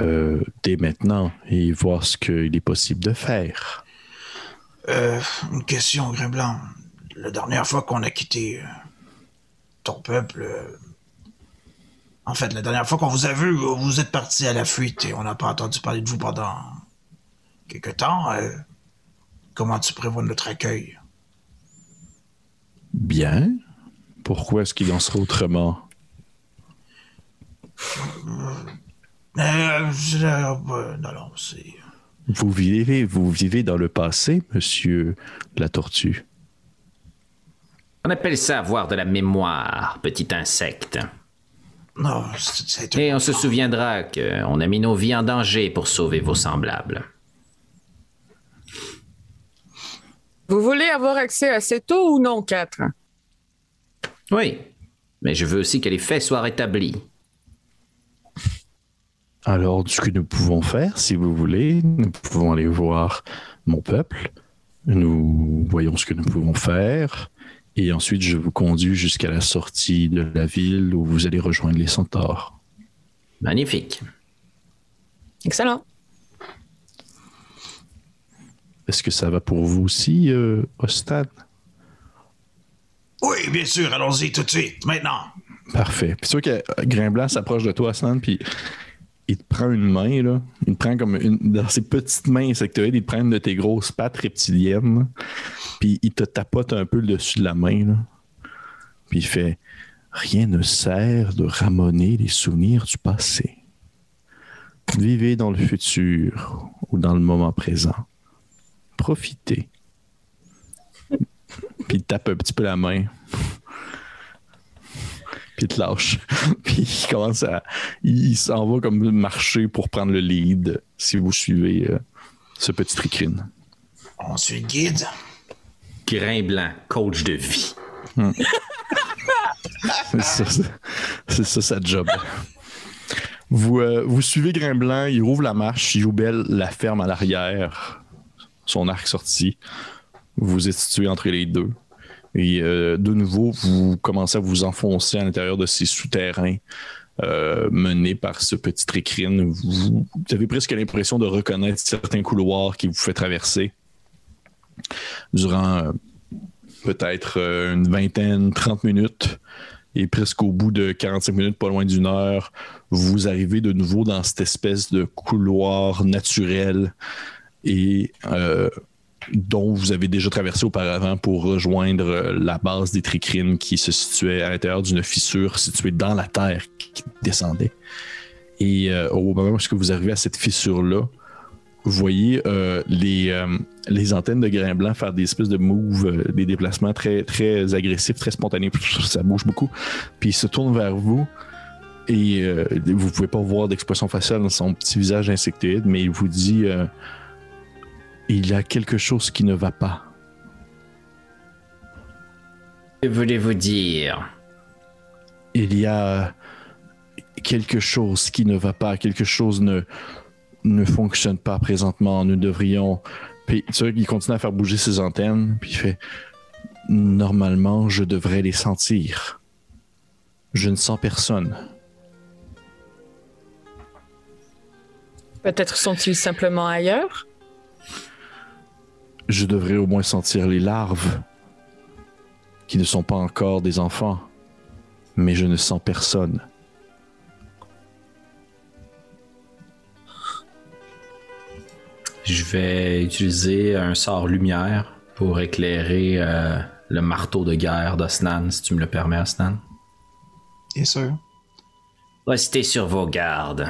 euh, dès maintenant et voir ce qu'il est possible de faire. Euh, une question, Grimblanc. La dernière fois qu'on a quitté euh, ton peuple... euh, En fait, la dernière fois qu'on vous a vu, vous êtes parti à la fuite et on n'a pas entendu parler de vous pendant quelque temps. euh, comment tu prévois notre accueil? Bien. Pourquoi est-ce qu'il en serait autrement? Euh, euh, non, non, c'est. Vous vivez, vous vivez dans le passé, monsieur la tortue. On appelle ça avoir de la mémoire, petit insecte. Non, c'est Et on se souviendra qu'on a mis nos vies en danger pour sauver vos semblables. Vous voulez avoir accès à cette eau ou non, 4? Oui, mais je veux aussi que les faits soient rétablis. Alors, ce que nous pouvons faire, si vous voulez, nous pouvons aller voir mon peuple. Nous voyons ce que nous pouvons faire. Et ensuite, je vous conduis jusqu'à la sortie de la ville où vous allez rejoindre les centaures. Magnifique. Excellent. Est-ce que ça va pour vous aussi, euh, Ostad? Oui, bien sûr, allons-y tout de suite, maintenant. Parfait. Puis tu vois que Grimblanc s'approche de toi, Stan, puis il te prend une main, là. Il te prend comme une. Dans ses petites mains insectoïdes, il te prend une de tes grosses pattes reptiliennes, puis il te tapote un peu le dessus de la main, là. Puis il fait Rien ne sert de ramener les souvenirs du passé. Vivez dans le futur ou dans le moment présent. Profitez. Puis il tape un petit peu la main puis il te lâche. (laughs) puis il commence à. Il s'en va comme marcher pour prendre le lead si vous suivez euh, ce petit tricrine. On suit le guide. Grain blanc, coach de vie. (laughs) C'est ça, c'est- c'est ça sa job. Vous, euh, vous suivez Grimblanc, il rouvre la marche, Youbel la ferme à l'arrière, son arc sorti. Vous êtes situé entre les deux. Et euh, de nouveau, vous commencez à vous enfoncer à l'intérieur de ces souterrains euh, menés par ce petit tricrine. Vous, avez presque l'impression de reconnaître certains couloirs qui vous fait traverser durant euh, peut-être une vingtaine, 30 minutes. Et presque au bout de 45 minutes, pas loin d'une heure, vous arrivez de nouveau dans cette espèce de couloir naturel et dont vous avez déjà traversé auparavant pour rejoindre euh, la base des tricrines qui se situait à l'intérieur d'une fissure située dans la terre qui descendait. Et euh, au moment où vous arrivez à cette fissure-là, vous voyez euh, les, les antennes de grain blanc faire des espèces de moves, des déplacements très, très agressifs, très spontanés. Ça bouge beaucoup. Puis il se tourne vers vous et vous pouvez pas voir d'expression faciale dans son petit visage insectoïde, mais il vous dit il y a quelque chose qui ne va pas. Que voulez-vous dire? Il y a quelque chose qui ne va pas, quelque chose ne, ne fonctionne pas présentement. Nous devrions. Puis tu vois qu'il continue à faire bouger ses antennes, puis il fait Normalement, je devrais les sentir. Je ne sens personne. Peut-être sont-ils simplement ailleurs? Je devrais au moins sentir les larves, qui ne sont pas encore des enfants, mais je ne sens personne. Je vais utiliser un sort lumière pour éclairer euh, le marteau de guerre d'Osnan, si tu me le permets, Osnan. Bien sûr. Restez sur vos gardes.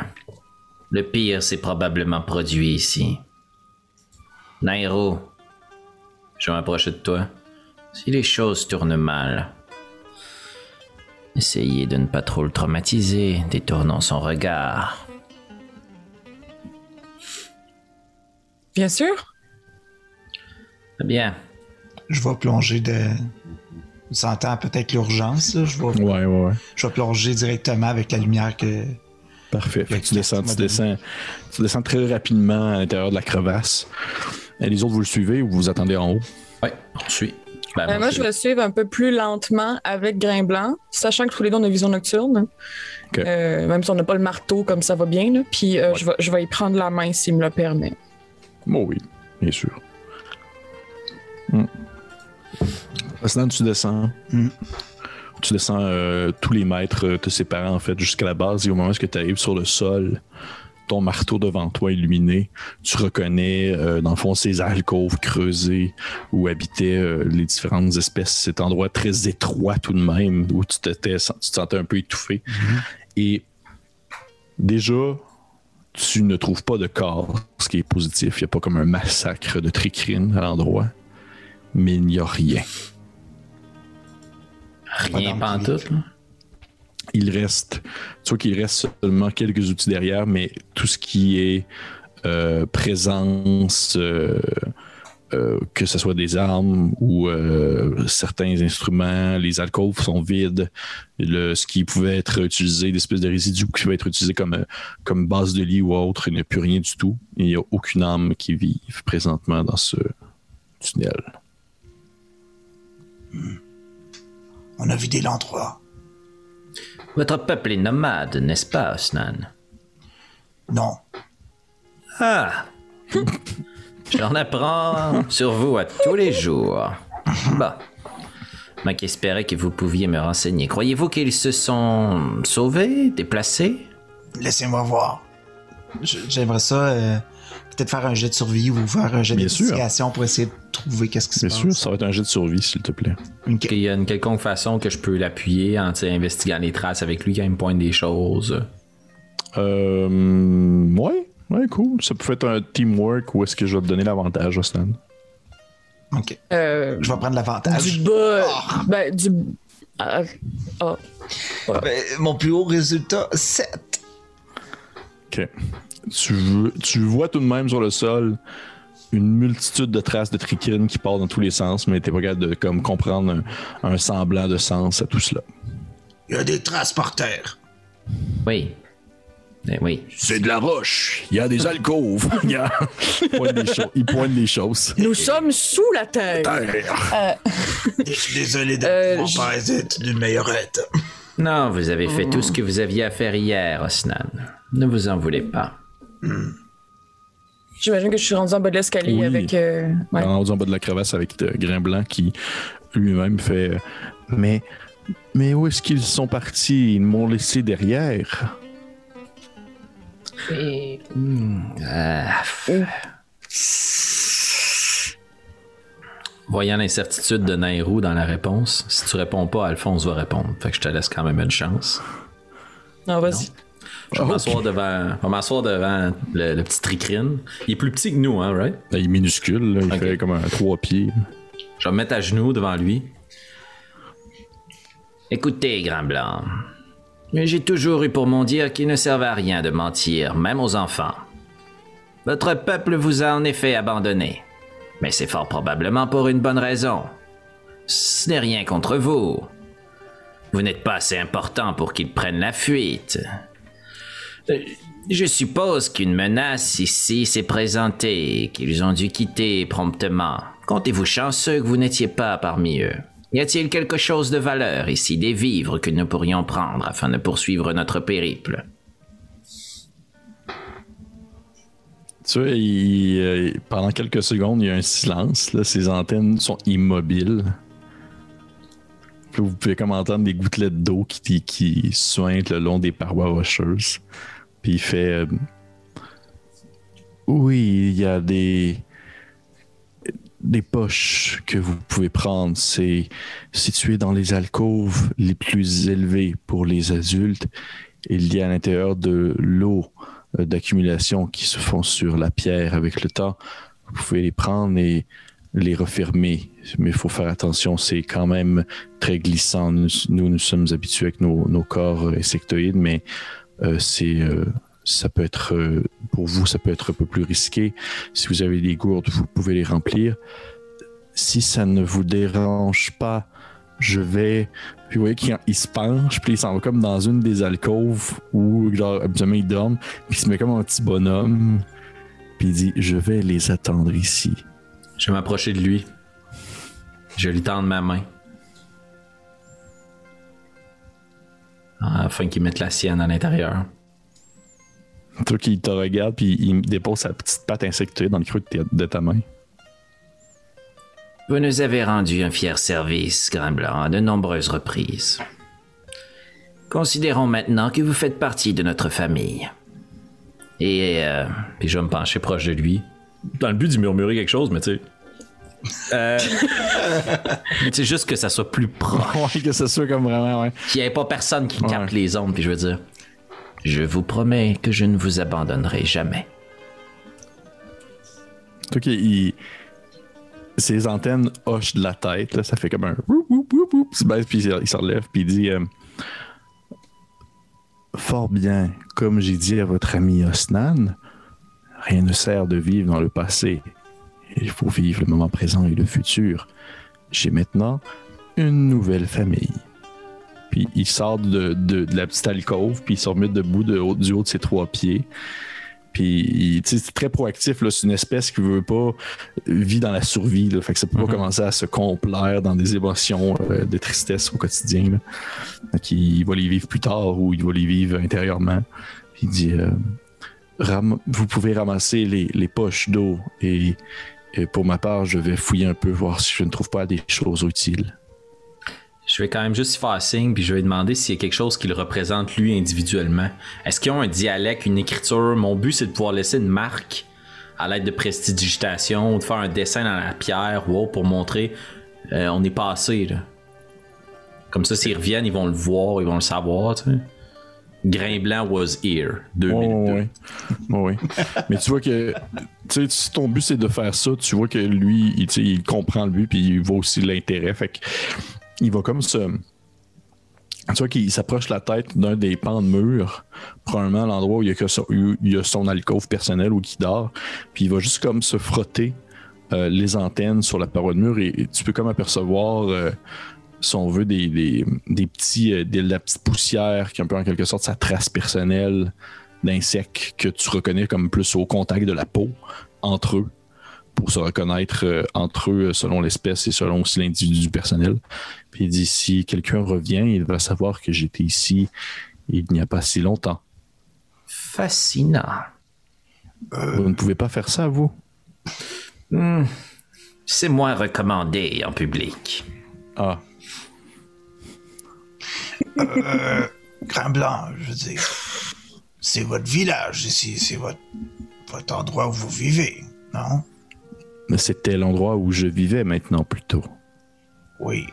Le pire s'est probablement produit ici. Nairo, je vais m'approcher de toi. Si les choses tournent mal, essayez de ne pas trop le traumatiser, détournant son regard. Bien sûr. Très bien. Je vais plonger de. On s'entend peut-être l'urgence, là. Je vais, Ouais, ouais, ouais. je vais plonger directement avec la lumière que. Parfait. Fait que tu descends, tu descends, tu descends très rapidement à l'intérieur de la crevasse. Et les autres, vous le suivez ou vous vous attendez en haut? Ouais, on suit. Ben, Euh, moi, je vais suivre un peu plus lentement avec Grain Blanc, sachant que tous les deux, on a vision nocturne. Euh, même si on n'a pas le marteau, comme ça va bien. là. Puis euh, Ouais. je, vais, je vais y prendre la main s'il me le permet. Oh oui, bien sûr. Hmm. Sinon, tu descends. Hmm. Tu descends euh, tous les mètres euh, te séparant en fait jusqu'à la base et au moment où tu arrives sur le sol, ton marteau devant toi illuminé, tu reconnais euh, dans le fond ces alcôves creusées où habitaient euh, les différentes espèces. Cet endroit très étroit tout de même où tu, t'étais- tu te sentais un peu étouffé. Et déjà, tu ne trouves pas de corps, ce qui est positif. Il n'y a pas comme un massacre de tricrines à l'endroit, mais il n'y a rien. Rien pantoute. là. Il reste, tu vois qu'il reste seulement quelques outils derrière, mais tout ce qui est euh, présence, euh, euh, que ce soit des armes ou certains instruments, les alcôves sont vides. Le, ce qui pouvait être utilisé, des espèces de résidus qui pouvaient être utilisés comme, comme base de lit ou autre, il n'y a plus rien du tout. Il n'y a aucune âme qui vit présentement dans ce tunnel. On a vidé l'endroit. Votre peuple est nomade, n'est-ce pas, Osnan? Non. Ah (laughs) J'en apprends sur vous à tous les jours. Bon. Moi qui espérais que vous pouviez me renseigner. Croyez-vous qu'ils se sont sauvés, déplacés? Laissez-moi voir. J'aimerais ça euh, peut-être faire un jet de survie ou faire un jet Bien d'investigation pour essayer de trouver qu'est-ce qui se Bien passe. sûr, ça va être un jet de survie, s'il te plaît. Ok. Qu'il y a une quelconque façon que je peux l'appuyer en investiguant les traces avec lui quand il me pointe des choses. Euh, ouais, ouais, cool. Ça peut être un teamwork ou est-ce que je vais te donner l'avantage, Ostan? Ok. Euh, Je vais prendre l'avantage. du bas. Ben, du. ah, ah. Ben, mon plus haut résultat, 7. Ok. Tu, veux- tu vois tout de même sur le sol une multitude de traces de trichine qui partent dans tous les sens, mais t'es pas capable de comme, comprendre un, un semblant de sens à tout cela. Il y a des traces par terre. Oui. Eh oui. C'est de la roche. Il y a des alcôves. (laughs) Il, a... il, pointe des cho- il pointe des choses. Nous sommes sous la terre. Terre. Je suis désolé de Euh, je- parasite d'une meilleurette. Non, vous avez fait tout ce que vous aviez à faire hier, Osnan. Ne vous en voulez pas. J'imagine que je suis rendu en bas de l'escalier Oui. avec. euh, ouais. En haut en bas de la crevasse avec le grain blanc qui lui-même fait. euh, Mais, mais où est-ce qu'ils sont partis? Ils m'ont laissé derrière. Et- Ah, Voyant l'incertitude de Nairou dans la réponse, si tu réponds pas, Alphonse va répondre. Fait que je te laisse quand même une chance. Non, vas-y. Je vais m'asseoir devant, je vais m'asseoir devant le, le petit tricrine. Il est plus petit que nous, hein, right? Ben, Il est minuscule, là. il fait comme un trois pieds. Je vais me mettre à genoux devant lui. Écoutez, Grain Blanc. J'ai toujours eu pour mon dire qu'il ne servait à rien de mentir, même aux enfants. Votre peuple vous a en effet abandonné. Mais c'est fort probablement pour une bonne raison. Ce n'est rien contre vous. Vous n'êtes pas assez important pour qu'ils prennent la fuite. Euh, Je suppose qu'une menace ici s'est présentée et qu'ils ont dû quitter promptement. Comptez-vous chanceux que vous n'étiez pas parmi eux? Y a-t-il quelque chose de valeur ici, des vivres que nous pourrions prendre afin de poursuivre notre périple? Tu vois, euh, pendant quelques secondes, il y a un silence. Là, antennes sont immobiles. Vous pouvez comme entendre des gouttelettes d'eau qui, qui suintent le long des parois rocheuses. Puis il fait euh, Oui, il y a des des poches que vous pouvez prendre. C'est situé dans les alcôves les plus élevées pour les adultes. Il y a à l'intérieur de l'eau euh, d'accumulation qui se font sur la pierre avec le temps. Vous pouvez les prendre et les refermer. Mais il faut faire attention, c'est quand même très glissant. Nous, nous, sommes habitués avec nos, nos corps insectoïdes, mais c'est, euh, peut être, euh, pour vous, ça peut être un peu plus risqué. Si vous avez des gourdes, vous pouvez les remplir. Si ça ne vous dérange pas, je vais. Puis vous voyez qu'il il se penche, puis il s'en va comme dans une des alcôves où, genre, habituellement, il dorme, puis il se met comme un petit bonhomme, puis il dit Je vais les attendre ici. Je vais m'approcher de lui. Je lui tendre ma main. Afin qu'il mette la sienne à l'intérieur. Toi qui te regarde, puis il dépose sa petite patte insectoïde dans le creux de, ta- de ta main. Vous nous avez rendu un fier service, Grain Blanc, à de nombreuses reprises. Considérons maintenant que vous faites partie de notre famille. Et euh, Puis je vais me pencher proche de lui. Dans le but d'y murmurer quelque chose, mais tu sais. Euh, (laughs) c'est juste que ça soit plus proche. Ouais, que ce soit comme vraiment, ouais. qu'il n'y ait pas personne qui capte Ouais. les ondes, puis je veux dire, je vous promets que je ne vous abandonnerai jamais. Qu'il- il- ses antennes hochent de la tête, là, ça fait comme un il se baisse, puis il il se relève, puis il dit euh, Fort bien, comme j'ai dit à votre ami Osnan, rien ne sert de vivre dans le passé. Il faut vivre le moment présent et le futur. J'ai maintenant une nouvelle famille. Puis il sort de, de- de la petite alcôve, puis il se remet debout de haut- du haut de ses trois pieds. Puis, c'est très proactif. là. C'est une espèce qui veut pas vit dans la survie. Là. Fait que ça peut pas commencer à se complaire dans des émotions euh, de tristesse au quotidien. Là. Fait il va les vivre plus tard ou il va les vivre intérieurement. Puis il dit euh, Ram- Vous pouvez ramasser les, les poches d'eau et, et pour ma part, je vais fouiller un peu, voir si je ne trouve pas des choses utiles. Je vais quand même juste y faire signe, puis je vais demander s'il y a quelque chose qui le représente lui individuellement. Est-ce qu'ils ont un dialecte, une écriture? Mon but, c'est de pouvoir laisser une marque à l'aide de prestidigitation ou de faire un dessin dans la pierre ou autre pour montrer euh, on est passé. Là. Comme ça, s'ils reviennent, ils vont le voir, ils vont le savoir. Tu sais. Grain blanc was here. 2002. Ouais, ouais, ouais. (laughs) Mais tu vois que si ton but c'est de faire ça, tu vois que lui, il, il comprend le but puis il voit aussi l'intérêt. Fait que il va comme se. Tu vois qu'il s'approche la tête d'un des pans de mur, probablement l'endroit où il y a, que son, où il y a son alcôve personnel ou qui dort, puis il va juste comme se frotter euh, les antennes sur la paroi de mur et, et tu peux comme apercevoir, euh, si on veut, des, des, des petits, euh, de la petite poussière qui est un peu en quelque sorte sa trace personnelle d'insectes que tu reconnais comme plus au contact de la peau entre eux pour se reconnaître euh, entre eux selon l'espèce et selon aussi l'individu personnel. Puis il dit si quelqu'un revient, il va savoir que j'étais ici il n'y a pas si longtemps. Fascinant. Vous ne pouvez pas faire ça, vous? Hmm. C'est moins recommandé en public. Ah, Grain blanc, je veux dire. C'est votre village ici, c'est votre, votre endroit où vous vivez, non? mais c'était l'endroit où je vivais maintenant plutôt. Oui.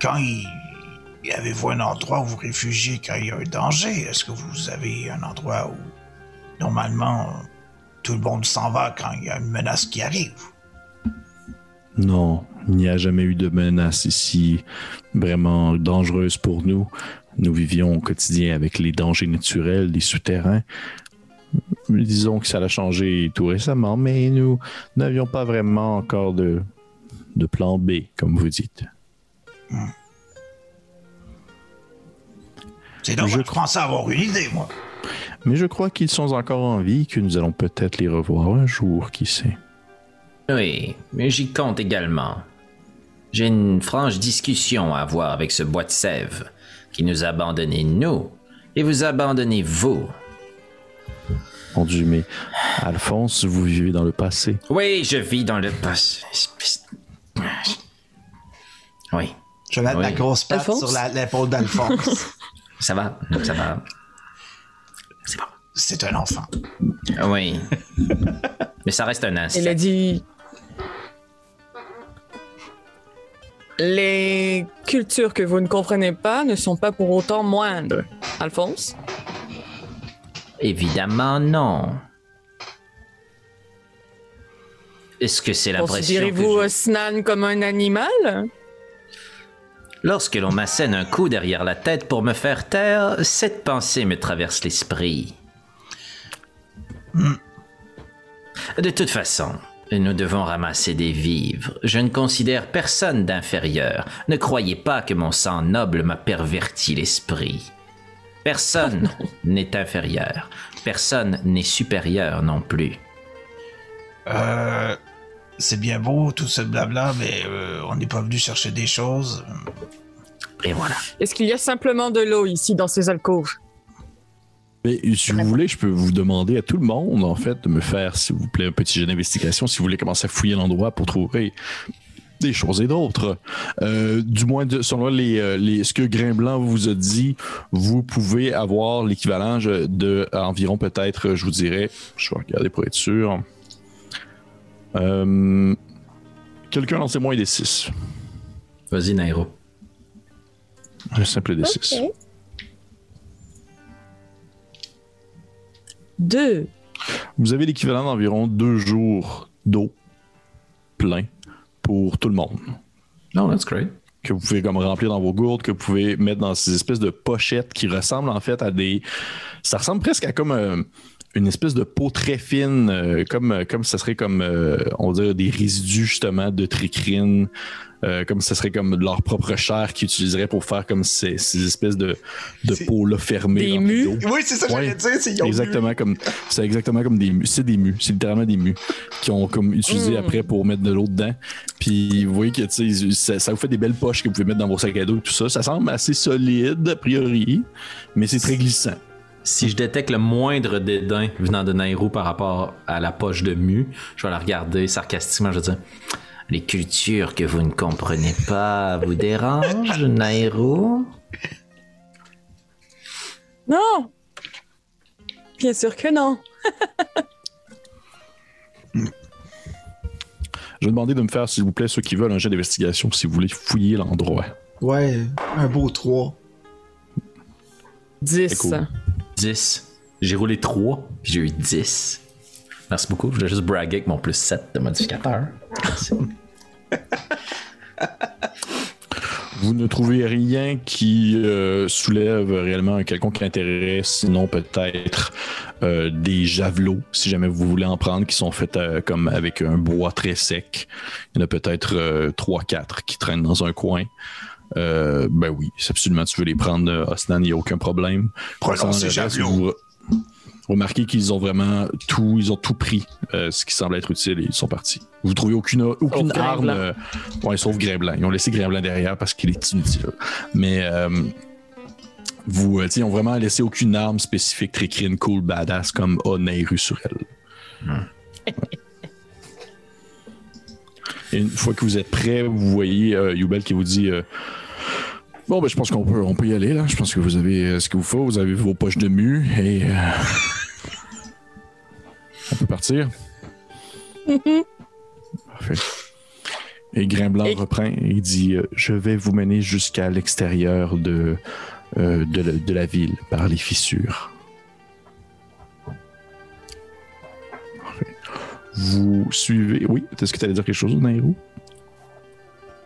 Quand il. y Avez-vous un endroit où vous réfugiez quand il y a un danger? Est-ce que vous avez un endroit où, normalement, tout le monde s'en va quand il y a une menace qui arrive? Non, il n'y a jamais eu de menace ici vraiment dangereuse pour nous. Nous vivions au quotidien avec les dangers naturels des souterrains. Disons que ça a changé tout récemment, mais nous n'avions pas vraiment encore de, de plan B, comme vous dites. C'est dommage, Je pensais avoir une idée, moi. Mais je crois qu'ils sont encore en vie, que nous allons peut-être les revoir un jour, qui sait. Oui, mais j'y compte également. J'ai une franche discussion à avoir avec ce bois de sève qui nous a abandonnés nous et vous abandonnez vous. Mon Dieu, mais Alphonse, vous vivez dans le passé. Oui, je vis dans le passé. Oui, Je vais mettre Oui. ma grosse patte Alphonse? sur la- l'épaule d'Alphonse. (laughs) ça va, ça va. C'est bon. C'est un enfant. Oui. Mais ça reste un Il a dit. Les cultures que vous ne comprenez pas ne sont pas pour autant moindres. Alphonse? Évidemment, non. Est-ce que c'est l'impression Considérez-vous je- Osnan comme un animal? Lorsque l'on m'assène un coup derrière la tête pour me faire taire, cette pensée me traverse l'esprit. De toute façon, nous devons ramasser des vivres. Je ne considère personne d'inférieur. Ne croyez pas que mon sang noble m'a perverti l'esprit. Personne (laughs) n'est inférieur. Personne n'est supérieur non plus. Euh, c'est bien beau tout ce blabla, mais euh, on n'est pas venu chercher des choses. Et voilà. Est-ce qu'il y a simplement de l'eau ici dans ces alcôves? Mais si vous voulez, je peux vous demander à tout le monde, en fait, de me faire, s'il vous plaît, un petit jeu d'investigation si vous voulez commencer à fouiller l'endroit pour trouver des choses et d'autres. Euh, du moins, de- selon les, euh, les- ce que Grimblanc vous a dit, vous pouvez avoir l'équivalent de environ peut-être, je vous dirais, je vais regarder pour être sûr. Euh, Quelqu'un lancez moins des 6. Vas-y, Nairo. Un simple des 6. Deux. Vous avez l'équivalent d'environ deux jours d'eau plein pour tout le monde. No, that's great. que vous pouvez comme remplir dans vos gourdes, que vous pouvez mettre dans ces espèces de pochettes qui ressemblent en fait à des. Ça ressemble presque à comme euh, une espèce de peau très fine, euh, comme, euh, comme ça serait comme, euh, on va dire, des résidus justement de tricrine, euh, comme ça serait comme leur propre chair qu'ils utiliseraient pour faire comme ces, ces espèces de, de peaux-là fermées. Des d'eau. Oui, c'est ça que Ouais. j'allais dire. Exactement comme c'est exactement comme des mus. C'est des mus. C'est littéralement des mus qui ont comme utilisé Mm. après pour mettre de l'eau dedans. Puis vous voyez que tu sais, ça, ça vous fait des belles poches que vous pouvez mettre dans vos sacs à dos et tout ça. Ça semble assez solide a priori, mais c'est très glissant. Si je détecte le moindre dédain venant de Nairo par rapport à la poche de Mu, je vais la regarder sarcastiquement. Je vais dire Les cultures que vous ne comprenez pas vous dérangent, Nairo Non! Bien sûr que non. Je vais demander de me faire, s'il vous plaît, ceux qui veulent un jet d'investigation si vous voulez fouiller l'endroit. Ouais, un beau 3. Dix. cool. 10. J'ai roulé 3, puis j'ai eu 10. Merci beaucoup. Je voulais juste braguer avec mon plus 7 de modificateur. Merci. Vous ne trouvez rien qui euh, soulève réellement un quelconque intérêt, sinon peut-être euh, des javelots, si jamais vous voulez en prendre, qui sont faits euh, comme avec un bois très sec. Il y en a peut-être euh, 3-4 qui traînent dans un coin. Euh, ben oui, si absolument tu veux les prendre, euh, Osnan, il n'y a aucun problème. Vous re- remarquez qu'ils ont vraiment tout, ils ont tout pris, euh, ce qui semble être utile, et ils sont partis. Vous trouvez aucune, aucune Sauf arme, euh, ouais, sauf Grimblanc. Ils ont laissé Grimblanc derrière parce qu'il est inutile. Mais euh, vous, euh, ils ont vraiment laissé aucune arme spécifique, tricrine, cool, badass comme a Nehru sur elle. Et une fois que vous êtes prêt, vous voyez euh, Youbel qui vous dit euh, Bon, ben, je pense qu'on peut, on peut y aller, là. Je pense que vous avez euh, ce qu'il vous faut. Vous avez vos poches de mu et. euh, (laughs) on peut partir. Parfait. Et Grimblanc Et- reprend et il dit euh, Je vais vous mener jusqu'à l'extérieur de, euh, de, la, de la ville par les fissures. Parfait. Vous suivez. Oui, est-ce que tu allais dire quelque chose, Nairou?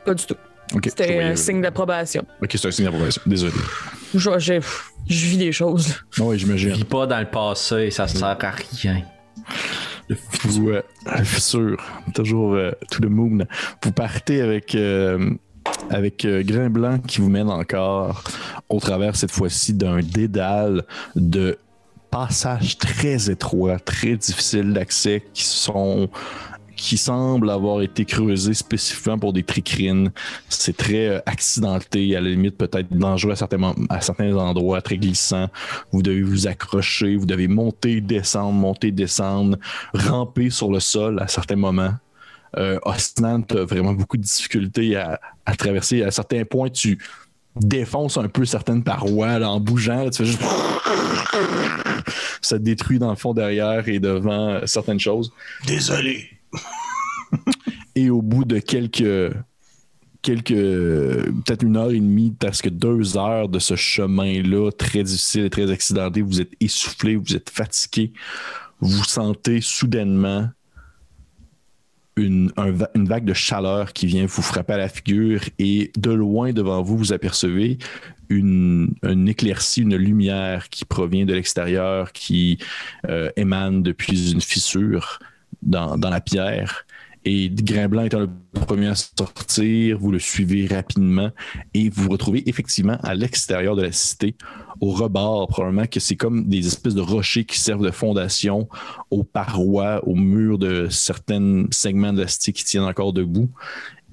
Pas du tout. Je C'était voyais- un signe d'approbation. Ok, c'est un signe d'approbation. Désolé. Je, je vis des choses. Non, oui, j'imagine. Vis pas dans le passé, ça sert à rien. Vous, euh, la fissure, toujours euh, to the moon. Vous partez avec, euh, avec euh, Grain Blanc qui vous mène encore au travers cette fois-ci d'un dédale de passages très étroits, très difficiles d'accès qui sont qui semblent avoir été creusés spécifiquement pour des tricrines. C'est très euh, accidenté, à la limite peut-être dangereux à certains, à certains endroits, très glissant. Vous devez vous accrocher, vous devez monter, descendre, monter, descendre, ramper sur le sol à certains moments. Euh, Osnan, tu as vraiment beaucoup de difficultés à, traverser. À certains points, tu défonces un peu certaines parois en bougeant. là, tu fais juste... (laughs) Ça te détruit dans le fond derrière et devant euh, certaines choses. Désolé. (laughs) Et au bout de quelques, quelques peut-être une heure et demie, presque deux heures de ce chemin-là, très difficile et très accidenté, vous êtes essoufflé, vous êtes fatigué, vous sentez soudainement une, une vague de chaleur qui vient vous frapper à la figure et de loin devant vous, vous apercevez une, une éclaircie, une lumière qui provient de l'extérieur, qui euh, émane depuis une fissure dans, la pierre. Et Grimblanc étant le premier à sortir, vous le suivez rapidement et vous vous retrouvez effectivement à l'extérieur de la cité, au rebord, probablement que c'est comme des espèces de rochers qui servent de fondation aux parois, aux murs de certains segments de la cité qui tiennent encore debout.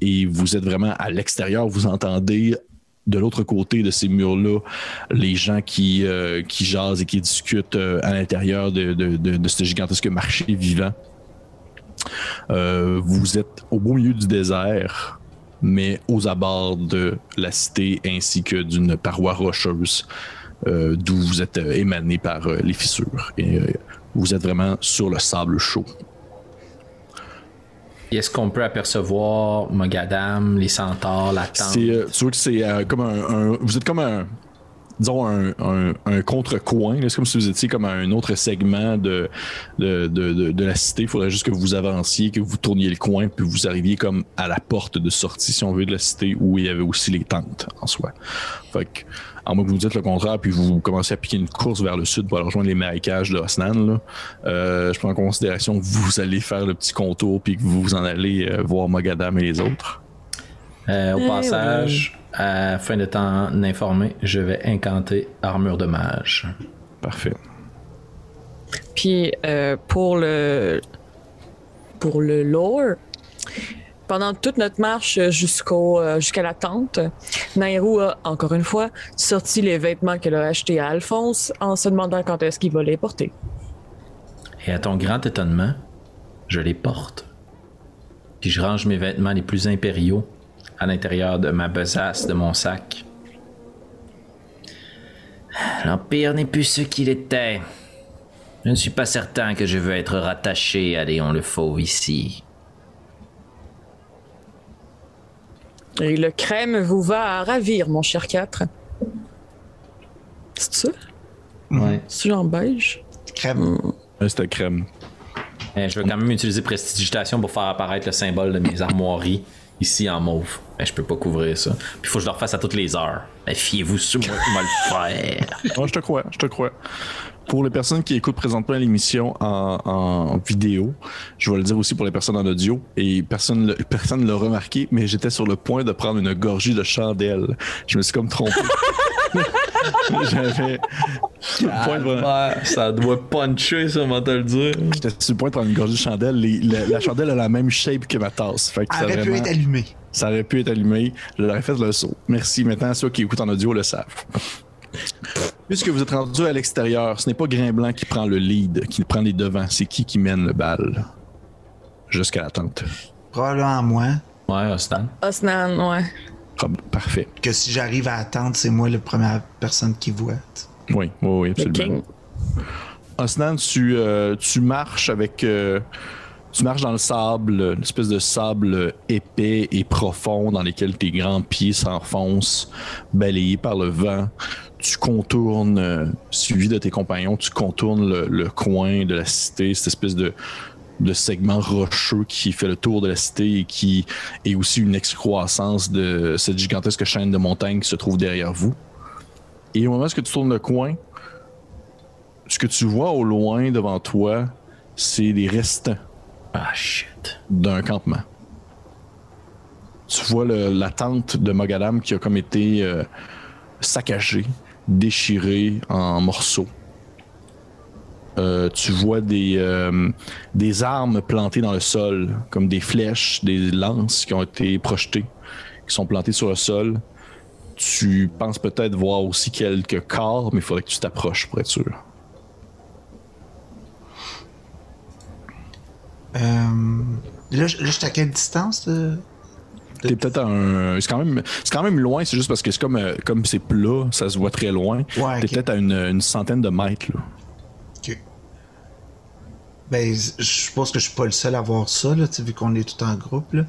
Et vous êtes vraiment à l'extérieur, vous entendez de l'autre côté de ces murs-là, les gens qui, euh, qui jasent et qui discutent euh, à l'intérieur de ce gigantesque marché vivant. Euh, vous êtes au beau milieu du désert, mais aux abords de la cité ainsi que d'une paroi rocheuse euh, d'où vous êtes euh, émané par les fissures. Et vous êtes vraiment sur le sable chaud. Est-ce qu'on peut apercevoir Mogadam, les centaures, la tente? C'est, tu vois que c'est euh, comme un, un- Vous êtes comme un. Disons un, un, un contre-coin. C'est comme si vous étiez comme à un autre segment de, de, de, de- de la cité. Il faudrait juste que vous avanciez, que vous tourniez le coin, puis vous arriviez comme à la porte de sortie, si on veut, de la cité où il y avait aussi les tentes en soi. Fait que, à moins que vous dites le contraire, puis vous commencez à piquer une course vers le sud pour aller rejoindre les marécages de Osnan, là, euh, je prends en considération que vous allez faire le petit contour, puis que vous vous en allez euh, voir Mogadam et les autres. Euh, au Eh passage, afin de t'en informer, je vais incanter armure de mage. Parfait. Puis euh, pour le pour le lore, pendant toute notre marche jusqu'au euh, jusqu'à la tente, Nairou a encore une fois sorti les vêtements qu'elle a achetés à Alphonse en se demandant quand est-ce qu'il va les porter. Et à ton grand étonnement, je les porte. Puis je range mes vêtements les plus impériaux à l'intérieur de ma besace de mon sac. L'Empire n'est plus ce qu'il était. Je ne suis pas certain que je veux être rattaché à Léon le Fauve ici. Et le crème vous va à ravir, mon cher 4. C'est ça? Ouais. C'est genre beige? Crème. Ouais, C'était crème. Eh, je vais quand même utiliser prestidigitation pour faire apparaître le symbole de mes armoiries ici en mauve. Mais je peux pas couvrir ça. Puis il faut que je le refasse à toutes les heures. Mais fiez-vous sur moi, on va le faire. (laughs) Ouais, je te crois, je te crois. Pour les personnes qui écoutent présentement l'émission en, en vidéo, je vais le dire aussi pour les personnes en audio, et personne ne personne l'a remarqué, mais j'étais sur le point de prendre une gorgée de chandelle. Je me suis comme trompé. (laughs) J'avais de ça doit puncher, ça, on te le dire. J'étais sur le point de prendre une gorgée de chandelle. Les- la, la chandelle a la même shape que ma tasse. Fait que ça, aurait pu être allumé. ça aurait pu être allumé. Je l'aurais fait le saut. Merci. Maintenant, ceux qui écoutent en audio le savent. Puisque vous êtes rendu à l'extérieur, ce n'est pas Grain Blanc qui prend le lead, qui prend les devants. C'est qui qui mène le bal? Jusqu'à la tente. Probablement moi. Ouais, Ostan. Osnan, ouais. Parfait. Que si j'arrive à attendre, c'est moi la première personne qui voit. Oui, oui, oui, absolument. king. Osnan, tu, euh, tu marches avec. euh, tu marches dans le sable, une espèce de sable épais et profond dans lequel tes grands pieds s'enfoncent, balayés par le vent. Tu contournes, euh, suivi de tes compagnons, tu contournes le, le coin de la cité, cette espèce de, de segment rocheux qui fait le tour de la cité et qui est aussi une excroissance de cette gigantesque chaîne de montagnes qui se trouve derrière vous. Et au moment où tu tournes le coin, ce que tu vois au loin devant toi, c'est les restants Ah, d'un campement. Tu vois le- la tente de Mogadam qui a comme été euh, saccagée, déchirée en morceaux. Euh, tu vois des, euh, des armes plantées dans le sol, comme des flèches, des lances qui ont été projetées, qui sont plantées sur le sol. Tu penses peut-être voir aussi quelques corps, mais il faudrait que tu t'approches pour être sûr. Euh, là, je- là, je suis à quelle distance? de- T'es peut-être un. C'est quand même, c'est quand même loin. C'est juste parce que c'est comme, comme c'est plat, ça se voit très loin. Ouais, T'es peut-être à une, une centaine de mètres. Là. Ben, je suppose que je suis pas le seul à voir ça, là, tu sais, vu qu'on est tout en groupe, là.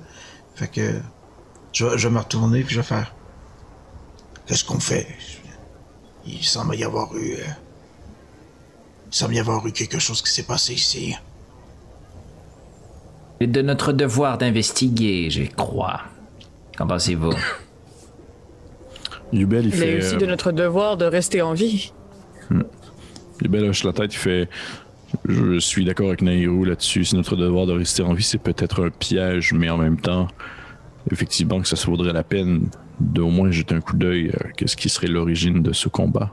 Fait que je vais, je vais me retourner puis je vais faire. Qu'est-ce qu'on fait? Il semble y avoir eu. euh, Il semble y avoir eu quelque chose qui s'est passé ici. C'est de notre devoir d'investiguer, je crois. Qu'en pensez-vous? Yubel, il est fait. aussi euh, de notre devoir de rester en vie. Yubel hoche la tête, il fait. Je suis d'accord avec Nairou là-dessus. C'est notre devoir de rester en vie. C'est peut-être un piège, mais en même temps, effectivement, que ça se vaudrait la peine d'au moins jeter un coup d'œil à qu'est-ce qui serait l'origine de ce combat.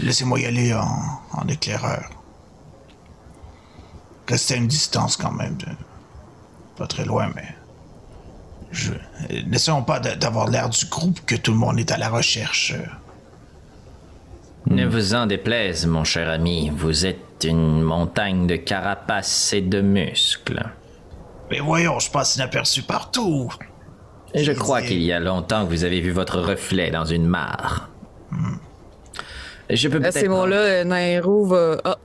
Laissez-moi y aller en, éclaireur. Restez à une distance quand même. de- Pas très loin, mais. Je... N'essayons pas d'avoir l'air du groupe que tout le monde est à la recherche. Ne vous en déplaise, mon cher ami, vous êtes une montagne de carapace et de muscles. Mais voyons, je passe inaperçu partout. Et je crois qu'il y a longtemps que vous avez vu votre reflet dans une mare. Je peux À peut-être ces mots-là, Nairo va. Ah,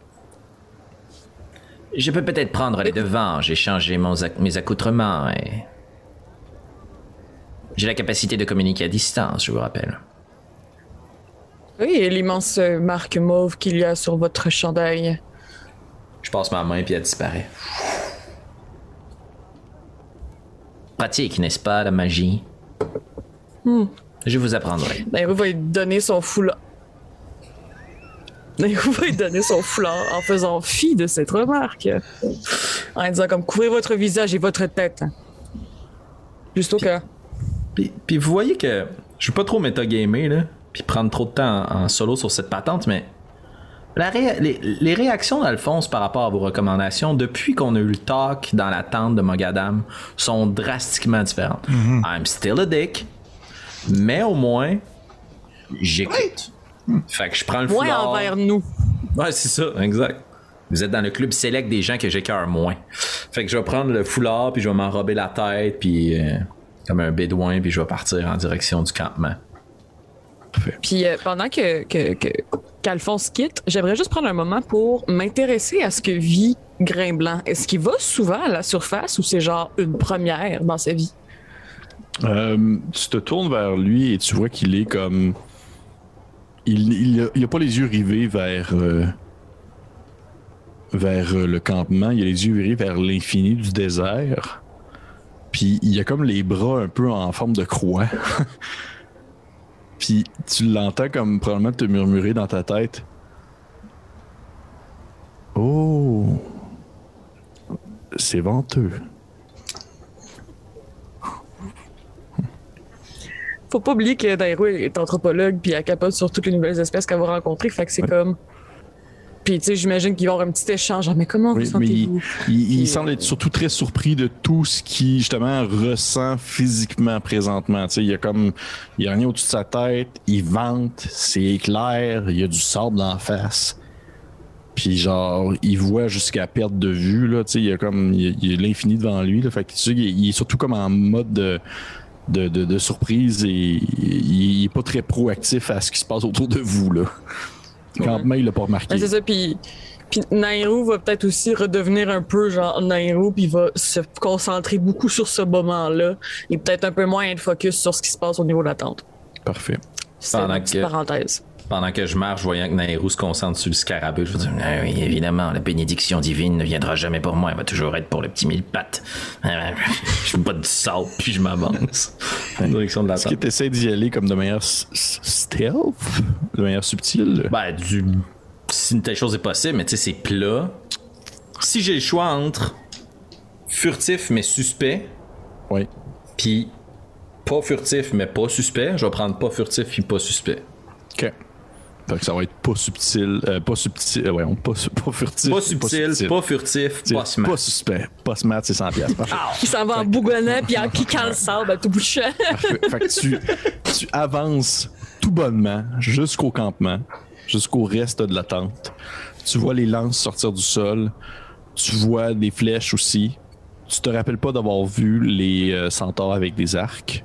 je peux peut-être prendre les devants. J'ai changé mon ac- mes accoutrements et j'ai la capacité de communiquer à distance. Je vous rappelle. Oui, et l'immense euh, marque mauve qu'il y a sur votre chandail. Je passe ma main puis elle disparaît. Pratique, n'est-ce pas, la magie? Je vous apprendrai. Nairo va lui donner son foulard. Nairo va lui donner son foulard en faisant fi de cette remarque. En disant comme couvrez votre visage et votre tête. Juste au cas. Puis, puis vous voyez que je suis pas trop métagamer, là, puis prendre trop de temps en, en solo sur cette patente, mais la ré- les, les réactions d'Alphonse par rapport à vos recommandations depuis qu'on a eu le talk dans la tente de Mogadam sont drastiquement différentes. I'm still a dick, mais au moins, j'écoute. Fait que je prends le Moins foulard. envers nous. Ouais, c'est ça, exact. Vous êtes dans le club select des gens que j'écœure moins. Fait que je vais prendre le foulard, puis je vais m'enrober la tête, puis euh, comme un bédouin, puis je vais partir en direction du campement. Puis euh, pendant que, que, que- qu'Alphonse quitte, j'aimerais juste prendre un moment pour m'intéresser à ce que vit Grain Blanc. Est-ce qu'il va souvent à la surface ou c'est genre une première dans sa vie? Euh, tu te tournes vers lui et tu vois qu'il est comme. Il, il, a, il a pas les yeux rivés vers. euh, vers le campement. Il a les yeux rivés vers l'infini du désert. Puis il a comme les bras un peu en forme de croix. (laughs) Puis tu l'entends comme probablement te murmurer dans ta tête. Oh. C'est venteux. Faut pas oublier que Nairo est anthropologue puis elle capote sur toutes les nouvelles espèces qu'elle va rencontrer. Fait que c'est comme. Puis tu sais, j'imagine qu'il va y avoir un petit échange. Genre, mais comment vous sentez-vous? il- semble être surtout très surpris de tout ce qu'il justement ressent physiquement présentement. Tu sais, il y a comme il y a rien au-dessus de sa tête, il vente, c'est éclair, il y a du sable dans la face. Puis genre, il voit jusqu'à perte de vue là, tu sais, il y a comme il y a- l'infini devant lui là, fait que tu il est- il est surtout comme en mode de de, de- de surprise et il, il est pas très proactif à ce qui se passe autour de vous là. Il l'a pas remarqué. Ouais, c'est ça, puis, puis Nairo va peut-être aussi redevenir un peu genre Nairo, puis il va se concentrer beaucoup sur ce moment-là et peut-être un peu moins être focus sur ce qui se passe au niveau de la tente. Parfait. C'est ma petite que- parenthèse. Pendant que je marche, voyant que Nairou se concentre sur le scarabée, je vais dire Ah oui, évidemment, la bénédiction divine ne viendra jamais pour moi, elle va toujours être pour le petit mille pattes. (laughs) Je me botte du sable, puis je m'avance direction de la Est-ce que tu essaies d'y aller comme de manière stealth? De manière subtile? Ben, du. Si une telle chose est possible, mais tu sais, c'est plat. Si j'ai le choix entre furtif mais suspect, Oui. puis pas furtif mais pas suspect, je vais prendre pas furtif puis pas suspect. OK. Fait que ça va être pas subtil. euh, pas subtil. euh, voyons, pas, (laughs) pas furtif. Pas subtil, pas, furtif, subtil. pas smart. Pas suspect. Pas smart, c'est 100 piastres. (laughs) Parfait. Il s'en va en bougonnant puis en piquant le sable à tout bout de champ. Parfait. Fait que tu, tu avances tout bonnement jusqu'au campement, jusqu'au reste de la tente. Tu vois les lances sortir du sol. Tu vois des flèches aussi. Tu te rappelles pas d'avoir vu les euh, centaures avec des arcs.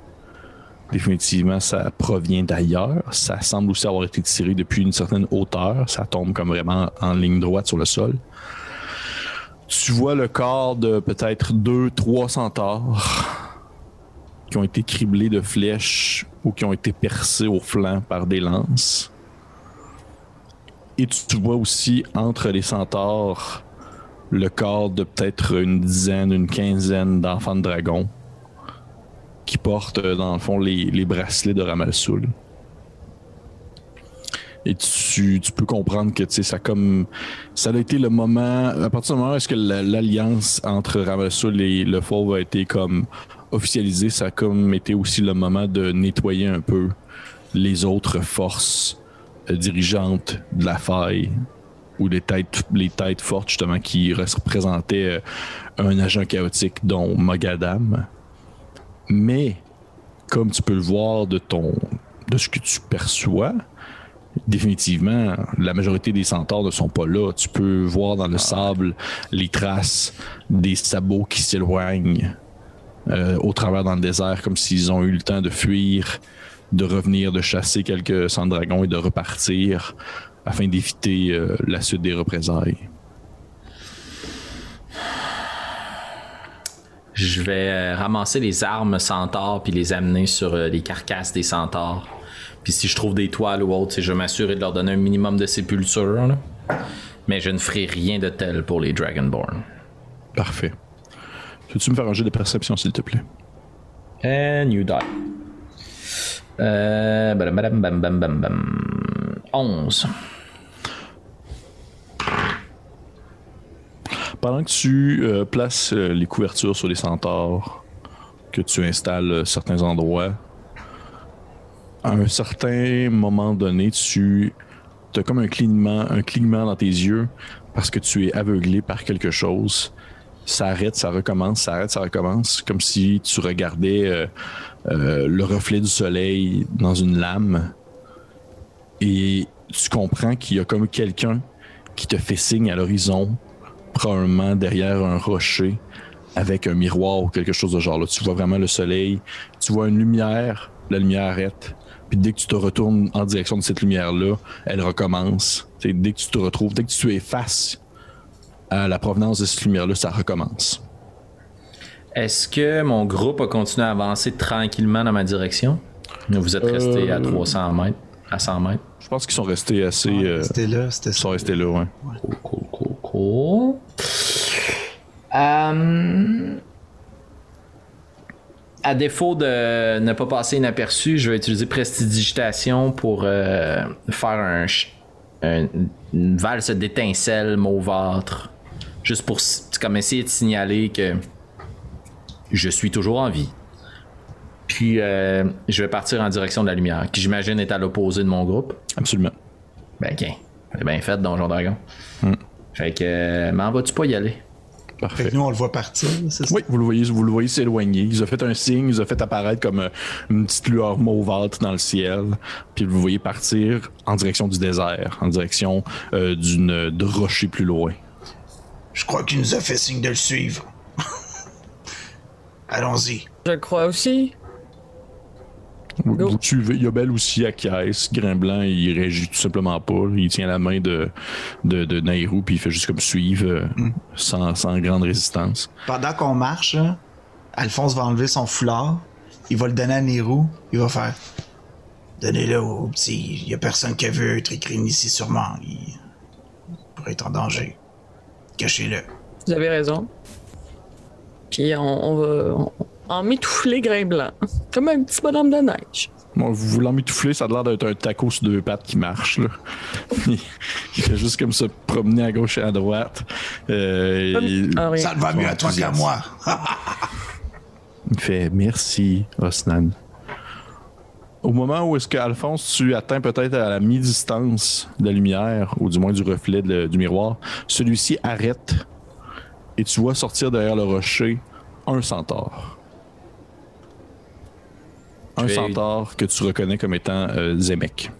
Définitivement, ça provient d'ailleurs. Ça semble aussi avoir été tiré depuis une certaine hauteur. Ça tombe comme vraiment en ligne droite sur le sol. Tu vois le corps de peut-être deux, trois centaures qui ont été criblés de flèches ou qui ont été percés au flanc par des lances. Et tu vois aussi entre les centaures le corps de peut-être une dizaine, une quinzaine d'enfants de dragons qui portent euh, dans le fond les, bracelets de Ramalsoul. Et tu, peux comprendre que ça comme ça a été le moment à partir du moment où est-ce que la- l'alliance entre Ramalsoul et le Fauve a été comme officialisée, ça a comme été aussi le moment de nettoyer un peu les autres forces euh, dirigeantes de la faille ou les têtes, les têtes fortes justement qui représentaient euh, un agent chaotique dont Mogadam. Mais comme tu peux le voir de ton de ce que tu perçois, définitivement, la majorité des centaures ne sont pas là. Tu peux voir dans le sable les traces des sabots qui s'éloignent euh, au travers dans le désert, comme s'ils ont eu le temps de fuir, de revenir, de chasser quelques sang dragons et de repartir afin d'éviter euh, la suite des représailles. Je vais euh, ramasser les armes centaures puis les amener sur euh, les carcasses des centaures. Puis si je trouve des toiles ou autre, je vais m'assurer de leur donner un minimum de sépulture. là. Mais je ne ferai rien de tel pour les Dragonborn. Parfait. Peux-tu me faire un jeu de perception, s'il te plaît? And you die. Euh, bam, bam, bam, bam, bam, bam. 11. Pendant que tu euh, places euh, les couvertures sur les centaures, que tu installes euh, certains endroits, à un certain moment donné, tu as comme un clignement, un clignement dans tes yeux parce que tu es aveuglé par quelque chose. Ça arrête, ça recommence, ça arrête, ça recommence, comme si tu regardais le reflet du soleil dans une lame. Et tu comprends qu'il y a comme quelqu'un qui te fait signe à l'horizon, probablement derrière un rocher, avec un miroir ou quelque chose de genre. Là, tu vois vraiment le soleil, tu vois une lumière, la lumière arrête. Puis dès que tu te retournes en direction de cette lumière-là, elle recommence. Dès que tu te retrouves, dès que tu es face à la provenance de cette lumière-là, ça recommence. Est-ce que mon groupe a continué à avancer tranquillement dans ma direction? Ou Vous êtes resté à Euh, 300 mètres, à 100 mètres? Je pense qu'ils sont restés assez. Ouais, euh, C'était là, c'était ils ça. sont restés là, ouais. Cool, cool, cool, cool. Euh, à défaut de ne pas passer inaperçu, je vais utiliser prestidigitation pour euh, faire un, une valse d'étincelles mauvâtres. Juste pour comme essayer de signaler que je suis toujours en vie. Puis euh, je vais partir en direction de la lumière, qui j'imagine est à l'opposé de mon groupe. Absolument. Ben, ok. C'est bien fait, Donjon Dragon. Fait que, euh, m'en vas-tu pas y aller? Fait Parfait. que nous, on le voit partir, c'est ça? Oui, vous le voyez, vous le voyez s'éloigner. Ils ont fait un signe, ils ont fait apparaître comme euh, une petite lueur mauvâtre dans le ciel. Puis vous le voyez partir en direction du désert, en direction euh, d'une de rocher plus loin. Je crois qu'il nous a fait signe de le suivre. (laughs) Allons-y. Je le crois aussi. Vous suivez, Yobel aussi acquiesce. Grimblanc, il réagit tout simplement pas. Il tient la main de, de, de Nairou, puis il fait juste comme suivre, euh, sans, sans grande résistance. Pendant qu'on marche, Alphonse va enlever son foulard. Il va le donner à Nérou. Il va faire. Donnez-le au petit. Il y a personne qui a vu Tricrine ici, sûrement. Il pourrait être en danger. Cachez-le. Vous avez raison. Puis on, on va on- en mitoufler grain blanc. Comme un petit bonhomme de neige. Bon, vous vous l'emmitouflez, ça a l'air d'être un taco sur deux pattes qui marche. Là. il (laughs) il fait juste comme se promener à gauche et à droite. Euh, il, Ah. Ça te va mieux à toi qu'à moi. il fait merci, Osnan. Au moment où est-ce qu'Alphonse, tu atteins peut-être à la mi-distance de la lumière, ou du moins du reflet de- du miroir, celui-ci arrête et tu vois sortir derrière le rocher un centaure. Un vais- centaure que tu reconnais comme étant euh, Zemek.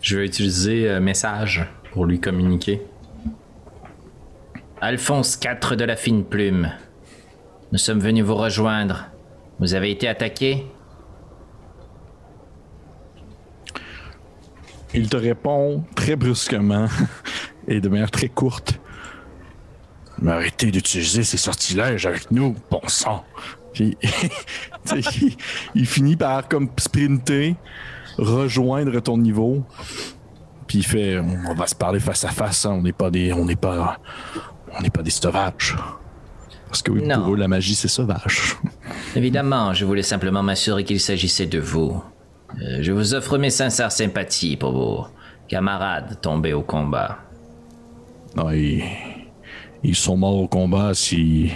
Je vais utiliser euh, message pour lui communiquer. Alphonse IV de la fine plume. Nous sommes venus vous rejoindre. Vous avez été attaqué? Il te répond très brusquement (laughs) et de manière très courte. Mais arrêtez d'utiliser ces sortilèges avec nous, bon sang. Puis, (laughs) (laughs) il, il finit par comme sprinter, rejoindre ton niveau. Puis il fait, on va se parler face à face. hein, On n'est pas des, on n'est pas, on n'est pas des sauvages. Parce que oui, Non. pour eux, la magie c'est sauvage. (laughs) Évidemment, je voulais simplement m'assurer qu'il s'agissait de vous. Euh, je vous offre mes sincères sympathies pour vos camarades tombés au combat. Non, ils, ils sont morts au combat si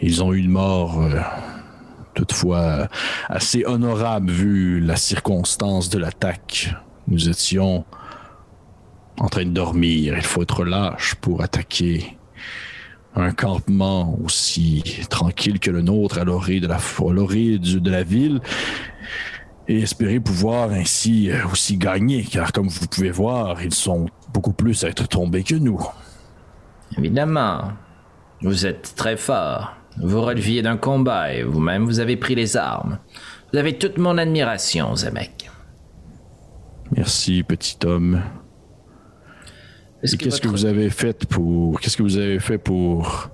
ils ont eu une mort euh, toutefois assez honorable vu la circonstance de l'attaque. Nous étions en train de dormir. Il faut être lâche pour attaquer un campement aussi tranquille que le nôtre à l'orée de la, de la ville. et espérer pouvoir ainsi euh, aussi gagner, car comme vous pouvez voir, ils sont beaucoup plus à être tombés que nous. Évidemment. Vous êtes très fort. Vous releviez d'un combat et vous-même vous avez pris les armes. Vous avez toute mon admiration, Zemek. Merci, petit homme. Qu'est-ce que vous avez fait pour qu'est-ce que vous avez fait pour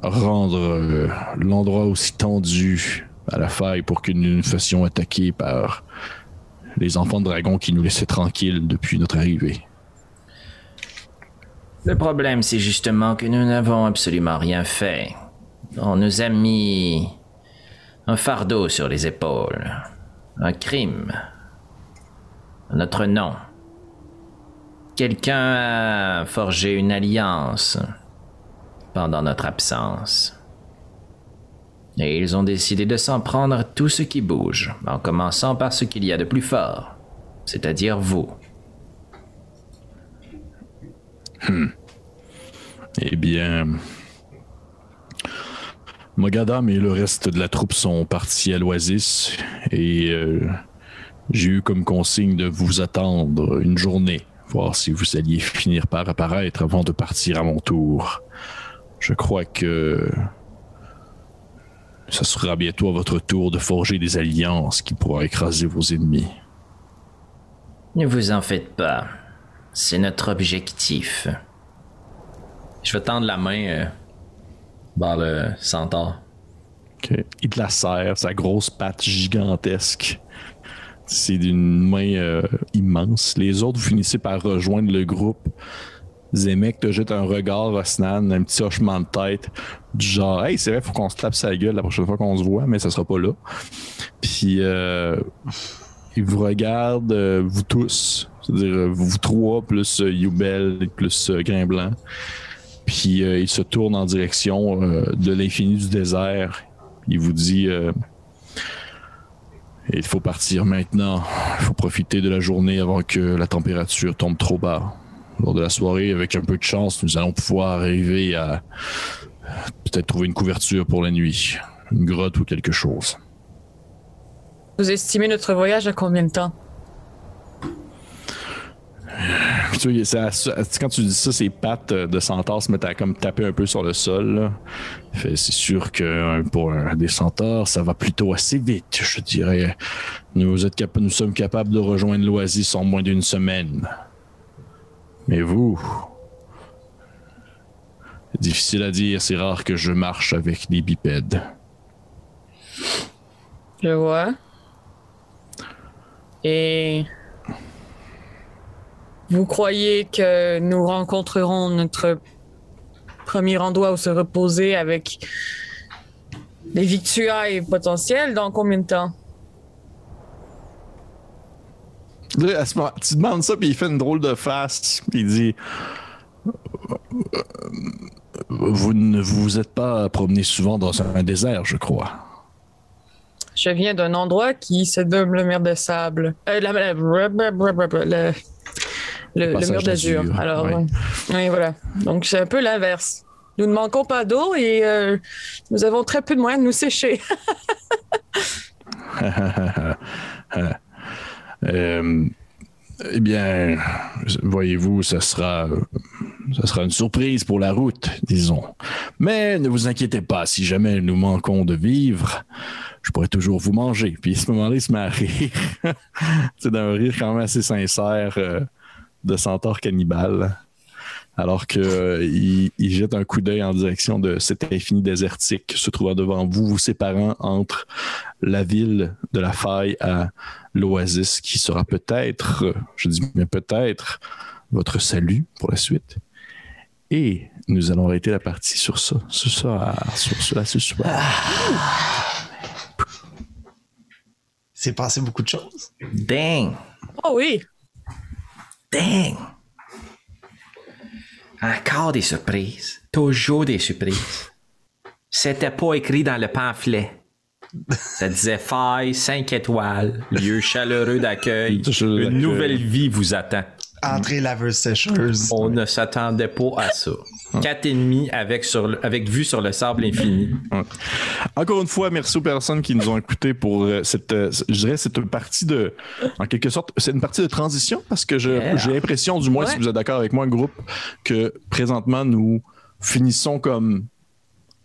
rendre euh, l'endroit aussi tendu à la faille pour que nous nous fassions attaquer par les enfants de dragon qui nous laissaient tranquilles depuis notre arrivée? Le problème, c'est justement que nous n'avons absolument rien fait. On nous a mis un fardeau sur les épaules, un crime, notre nom. Quelqu'un a forgé une alliance pendant notre absence. Et ils ont décidé de s'en prendre tout ce qui bouge, en commençant par ce qu'il y a de plus fort, c'est-à-dire vous. Eh bien, Mogadam et le reste de la troupe sont partis à l'Oasis et euh, j'ai eu comme consigne de vous attendre une journée, voir si vous alliez finir par apparaître avant de partir à mon tour. Je crois que ce sera bientôt à votre tour de forger des alliances qui pourront écraser vos ennemis. Ne vous en faites pas. C'est notre objectif. Je vais tendre la main euh, vers le centaure. Il te la serre, sa grosse patte gigantesque. C'est d'une main euh, immense. Les autres, vous finissez par rejoindre le groupe. Zemek te jette un regard, Rosnan, un petit hochement de tête, du genre Hey, c'est vrai, faut qu'on se tape sa gueule la prochaine fois qu'on se voit, mais ça sera pas là. Puis euh, il vous regarde, euh, vous tous, c'est-à-dire euh, vous trois, plus Youbel, plus Grain Blanc. Puis euh, il se tourne en direction euh, de l'infini du désert. Il vous dit euh, Il faut partir maintenant. Il faut profiter de la journée avant que la température tombe trop bas. Lors de la soirée, avec un peu de chance, nous allons pouvoir arriver à peut-être trouver une couverture pour la nuit. Une grotte ou quelque chose. Vous estimez notre voyage à combien de temps? Tu ça- quand tu dis ça, ses pattes euh, de centaure se mettent à comme taper un peu sur le sol. C'est sûr que pour des centaures, ça va plutôt assez vite, je dirais. Nous sommes capables de rejoindre l'Oasis en moins d'une semaine. Mais vous... Difficile à dire, c'est rare que je marche avec des bipèdes. Je vois. Et vous croyez que nous rencontrerons notre premier endroit où se reposer avec les victuailles potentielles dans combien de temps? Là, à ce moment, tu demandes ça, puis il fait une drôle de face. puis Il dit Vous ne vous êtes pas promené souvent dans un désert, je crois. Je viens d'un endroit qui se nomme le mur de sable. Euh, la- la- le, le, mur d'azur. Alors. Oui, voilà. Donc, c'est un peu l'inverse. Nous ne manquons pas d'eau et euh, nous avons très peu de moyens de nous sécher. (laughs) (laughs) Euh, eh bien, voyez-vous, ça sera, ça sera une surprise pour la route, disons. Mais ne vous inquiétez pas, si jamais nous manquons de vivre, je pourrais toujours vous manger. Puis à ce moment-là, il se met à rire. (laughs) C'est d'un rire quand même assez sincère euh, de centaure cannibale. Alors que euh, il, jette un coup d'œil en direction de cet infini désertique se trouvant devant vous, vous séparant entre la ville de la faille à l'oasis, qui sera peut-être, je dis bien peut-être, votre salut pour la suite. Et nous allons arrêter la partie sur ça, ce soir, sur cela ce soir. C'est passé beaucoup de choses. Dang! Oh oui! Dang! Encore des surprises. Toujours des surprises. C'était pas écrit dans le pamphlet. Ça disait faille, 5 étoiles, lieu chaleureux d'accueil. Une nouvelle vie vous attend. Entrée laveuse sécheuse. On ne s'attendait pas à ça. Quatre ennemis avec, sur le- avec vue sur le sable infini. Encore une fois, merci aux personnes qui nous ont écoutés pour euh, cette, euh, je dirais, cette partie de, en quelque sorte, c'est une partie de transition parce que je- Yeah. j'ai l'impression, du moins, Ouais. si vous êtes d'accord avec moi, groupe, que présentement, nous finissons comme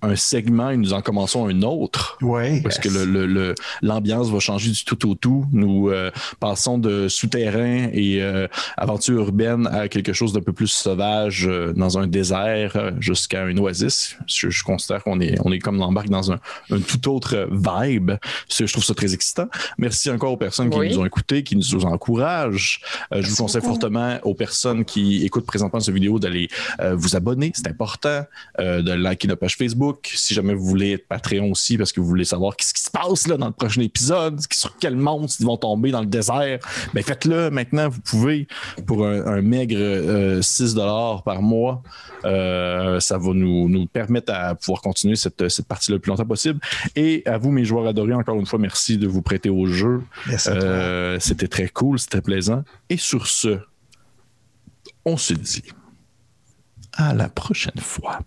un segment et nous en commençons un autre. Oui. Parce que le- le- le- l'ambiance va changer du tout au tout. Nous euh, passons de souterrain et euh, aventure urbaine à quelque chose d'un peu plus sauvage euh, dans un désert euh, jusqu'à une oasis. Je, je considère qu'on est, on est comme l'embarque dans un, un tout autre vibe. Je trouve ça très excitant. Merci encore aux personnes qui Oui. nous ont écoutés, qui nous encouragent. Euh, je vous conseille beaucoup. fortement aux personnes qui écoutent présentement cette vidéo d'aller euh, vous abonner. C'est important. Euh, de liker notre page Facebook. Si jamais vous voulez être Patreon aussi, parce que vous voulez savoir qu'est-ce qui se passe là, dans le prochain épisode, sur quel monstre ils vont tomber dans le désert, ben faites-le maintenant. Vous pouvez pour un, un maigre euh, 6 par mois. Euh, ça va nous, nous permettre à pouvoir continuer cette, cette partie-là le plus longtemps possible. Et à vous, mes joueurs adorés, encore une fois, merci de vous prêter au jeu. Euh, c'était très cool, c'était plaisant. Et sur ce, on se dit à la prochaine fois.